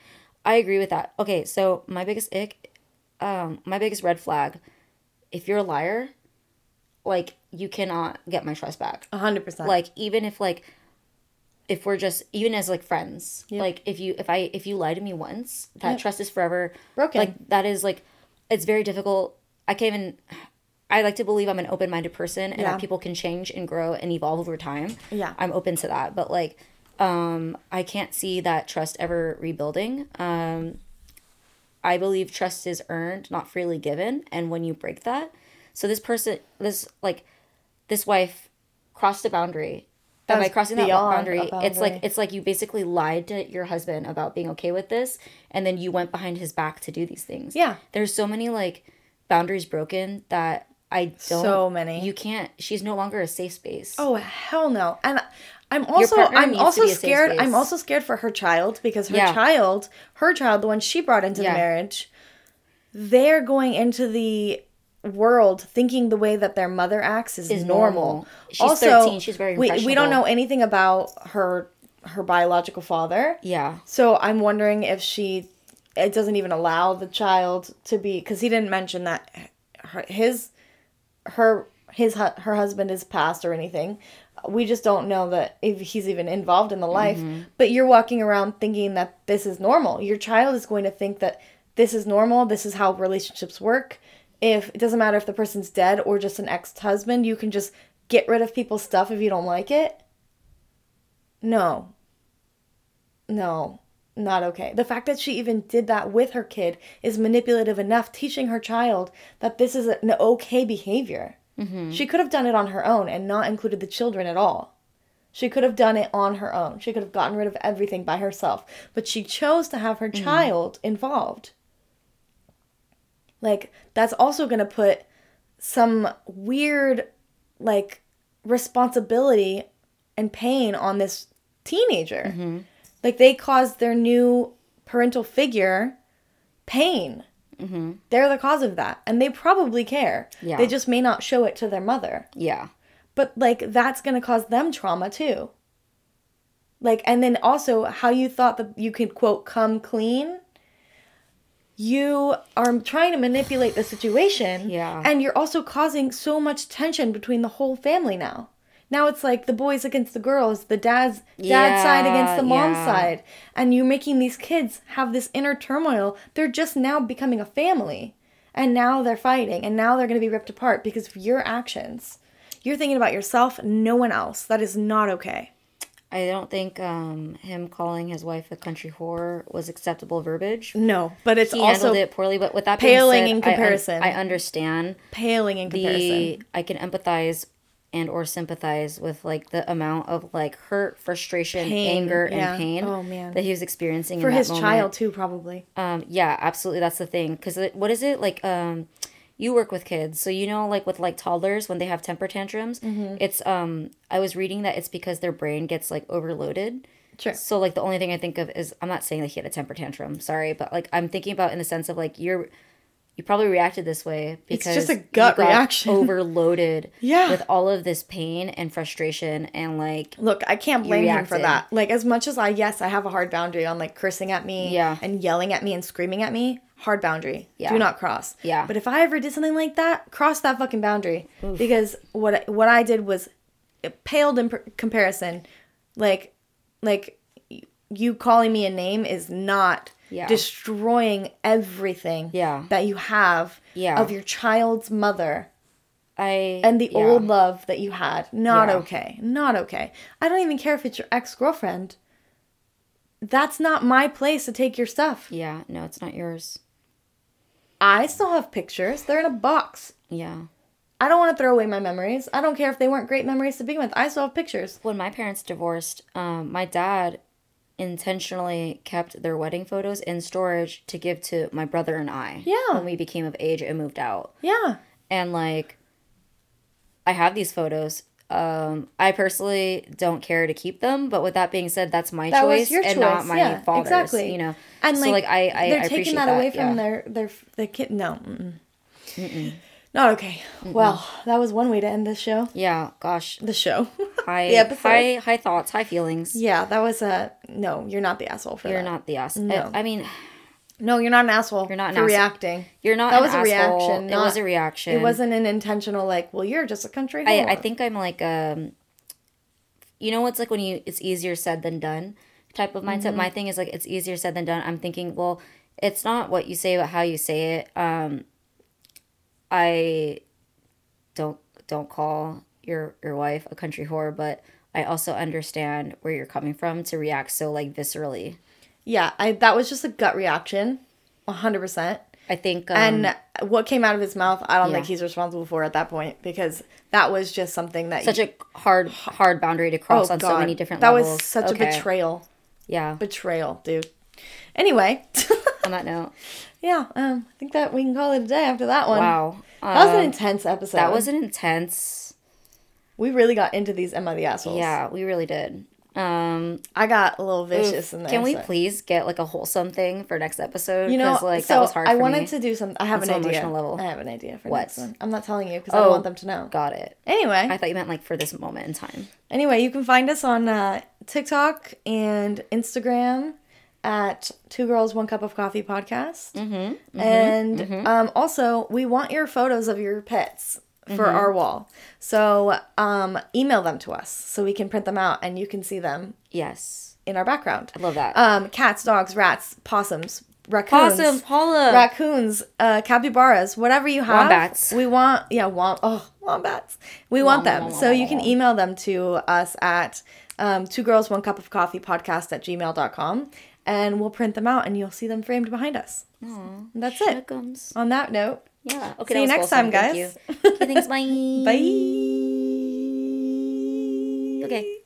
I agree with that. Okay, so my biggest ick, um, my biggest red flag, if you're a liar, like you cannot get my trust back A hundred percent. like even if like if we're just even as like friends like if you if i if you lie to me once that Yep. trust is forever Broken. like that is like it's very difficult i can't even i like to believe i'm an open-minded person and Yeah. that people can change and grow and evolve over time Yeah. i'm open to that but like um i can't see that trust ever rebuilding um i believe trust is earned not freely given and when you break that so this person this like this wife crossed a boundary and by crossing that a boundary, it's like it's like you basically lied to your husband about being okay with this and then you went behind his back to do these things Yeah. there's so many like boundaries broken that i don't So many. you can't she's no longer a safe space Oh hell no! And I'm also I'm also be a safe scared. space. I'm also scared for her child because her Yeah. child, her child, the one she brought into Yeah. the marriage, they're going into the world thinking the way that their mother acts is, Is normal. normal. She's 13, she's very we, we don't know anything about her her biological father. yeah So I'm wondering if she it doesn't even allow the child to be because he didn't mention that her, his her his her husband is passed or anything. We just don't know that if he's even involved in the life. Mm-hmm. But you're walking around thinking that this is normal. Your child is going to think that this is normal. This is how relationships work. If it doesn't matter if the person's dead or just an ex-husband, you can just get rid of people's stuff if you don't like it. No. no, not okay. The fact that she even did that with her kid is manipulative enough, teaching her child that this is an okay behavior. Mm-hmm. She could have done it on her own and not included the children at all. She could have done it on her own. She could have gotten rid of everything by herself. But she chose to have her child involved. Like, that's also going to put some weird, like, responsibility and pain on this teenager. Mm-hmm. Like, they caused their new parental figure pain. Mm-hmm. They're the cause of that. And they probably care. Yeah. They just may not show it to their mother. Yeah. But like that's going to cause them trauma too. Like and then also how you thought that you could quote come clean. You are trying to manipulate the situation. Yeah. And you're also causing so much tension between the whole family now. Now it's like the boys against the girls, the dad's dad's side against the mom's yeah. side. And you're making these kids have this inner turmoil. They're just now becoming a family. And now they're fighting. And now they're going to be ripped apart because of your actions. You're thinking about yourself, no one else. That is not okay. I don't think um, him calling his wife a country whore was acceptable verbiage. No, but it's He also handled it poorly, but with that paling being in said, I un- comparison. I, understand paling in comparison. the. I can empathize and or sympathize with like the amount of like hurt, frustration, Pain, anger, yeah. and pain Oh, man. that he was experiencing For in that his moment. child too, probably. Um, yeah, absolutely. That's the thing. Because what is it like? Um, you work with kids, so you know, like with like toddlers when they have temper tantrums, Mm-hmm. it's um. I was reading that it's because their brain gets like overloaded. Sure. So like the only thing I think of is I'm not saying that he had a temper tantrum. Sorry, but like I'm thinking about in the sense of like you're. You probably reacted this way because it's just a gut reaction. overloaded Yeah. with all of this pain and frustration and like Look, I can't blame him for that. Like as much as I yes, I have a hard boundary on like cursing at me Yeah. and yelling at me and screaming at me. Hard boundary. Yeah. Do not cross. Yeah. But if I ever did something like that, cross that fucking boundary. Because what I- what I did was it paled in per- comparison. Like like you calling me a name is not Yeah. destroying everything Yeah. that you have Yeah. of your child's mother I and the yeah. old love that you had. Not Yeah. okay. Not okay. I don't even care if it's your ex girlfriend. That's not my place to take your stuff. yeah no it's not yours I still have pictures. They're in a box. yeah I don't want to throw away my memories. I don't care if they weren't great memories to begin with. I still have pictures. when my parents divorced, um, my dad intentionally kept their wedding photos in storage to give to my brother and I. Yeah. When we became of age and moved out. Yeah. And like I have these photos. Um, I personally don't care to keep them, but with that being said, that's my That choice and not my Yeah, father's. exactly. You know, And so like, like I, I they're I taking appreciate that, away from yeah. their their their kid. No. Mm-mm. Not okay. Well, that was one way to end this show. Yeah, gosh, The show. high, The episode. high, high thoughts, high feelings. yeah, that was a no. You're not the asshole for that. You're not the ass. No. I, I mean, No, you're not an asshole. You're not an asshole. reacting. you're not. That an was a asshole. reaction, It was not- a reaction. It wasn't an intentional like. Well, you're just a country. I, whore. I think I'm like um you know what's like when you it's easier said than done type of mindset. Mm-hmm. My thing is like it's easier said than done. I'm thinking, well, it's not what you say but how you say it. Um I don't don't call your your wife a country whore, but I also understand where you're coming from to react so like viscerally. Yeah, I that was just a gut reaction, hundred percent. I think um, And what came out of his mouth, I don't yeah. think he's responsible for at that point because that was just something that such a hard hard boundary to cross on so many different Oh, that levels. was such Okay. a betrayal. Yeah. Betrayal, dude. Anyway, On that note, yeah, um, I think that we can call it a day after that one. wow. That was an Um, intense episode. That was an intense. We really got into these Am I the assholes. Yeah, we really did. Um, I got a little vicious in there. can we so- please get like a wholesome thing for next episode? You know, like so that was hard. I wanted me. to do some. I have an idea. emotional level. I have an idea for What? next one. I'm not telling you because I Oh. want them to know. Got it. Anyway, I thought you meant like for this moment in time. Anyway, you can find us on uh, TikTok and Instagram at Two Girls One Cup of Coffee podcast. Mm-hmm, and Um, also, we want your photos of your pets for our wall. So um, email them to us so we can print them out and you can see them Yes, in our background. I love that. Um, cats, dogs, rats, possums, raccoons, Possums, Paula. raccoons, uh, capybaras, whatever you have. Wombats. We want, yeah, wom- oh, wombats. We want them. So you can email them to us at um, two girls, one cup of coffee podcast at gmail.com and we'll print them out and you'll see them framed behind us. And that's it. On that note, Yeah. Okay. See you next time, wholesome. Thank guys. you. Okay, thanks. Bye. bye. Okay.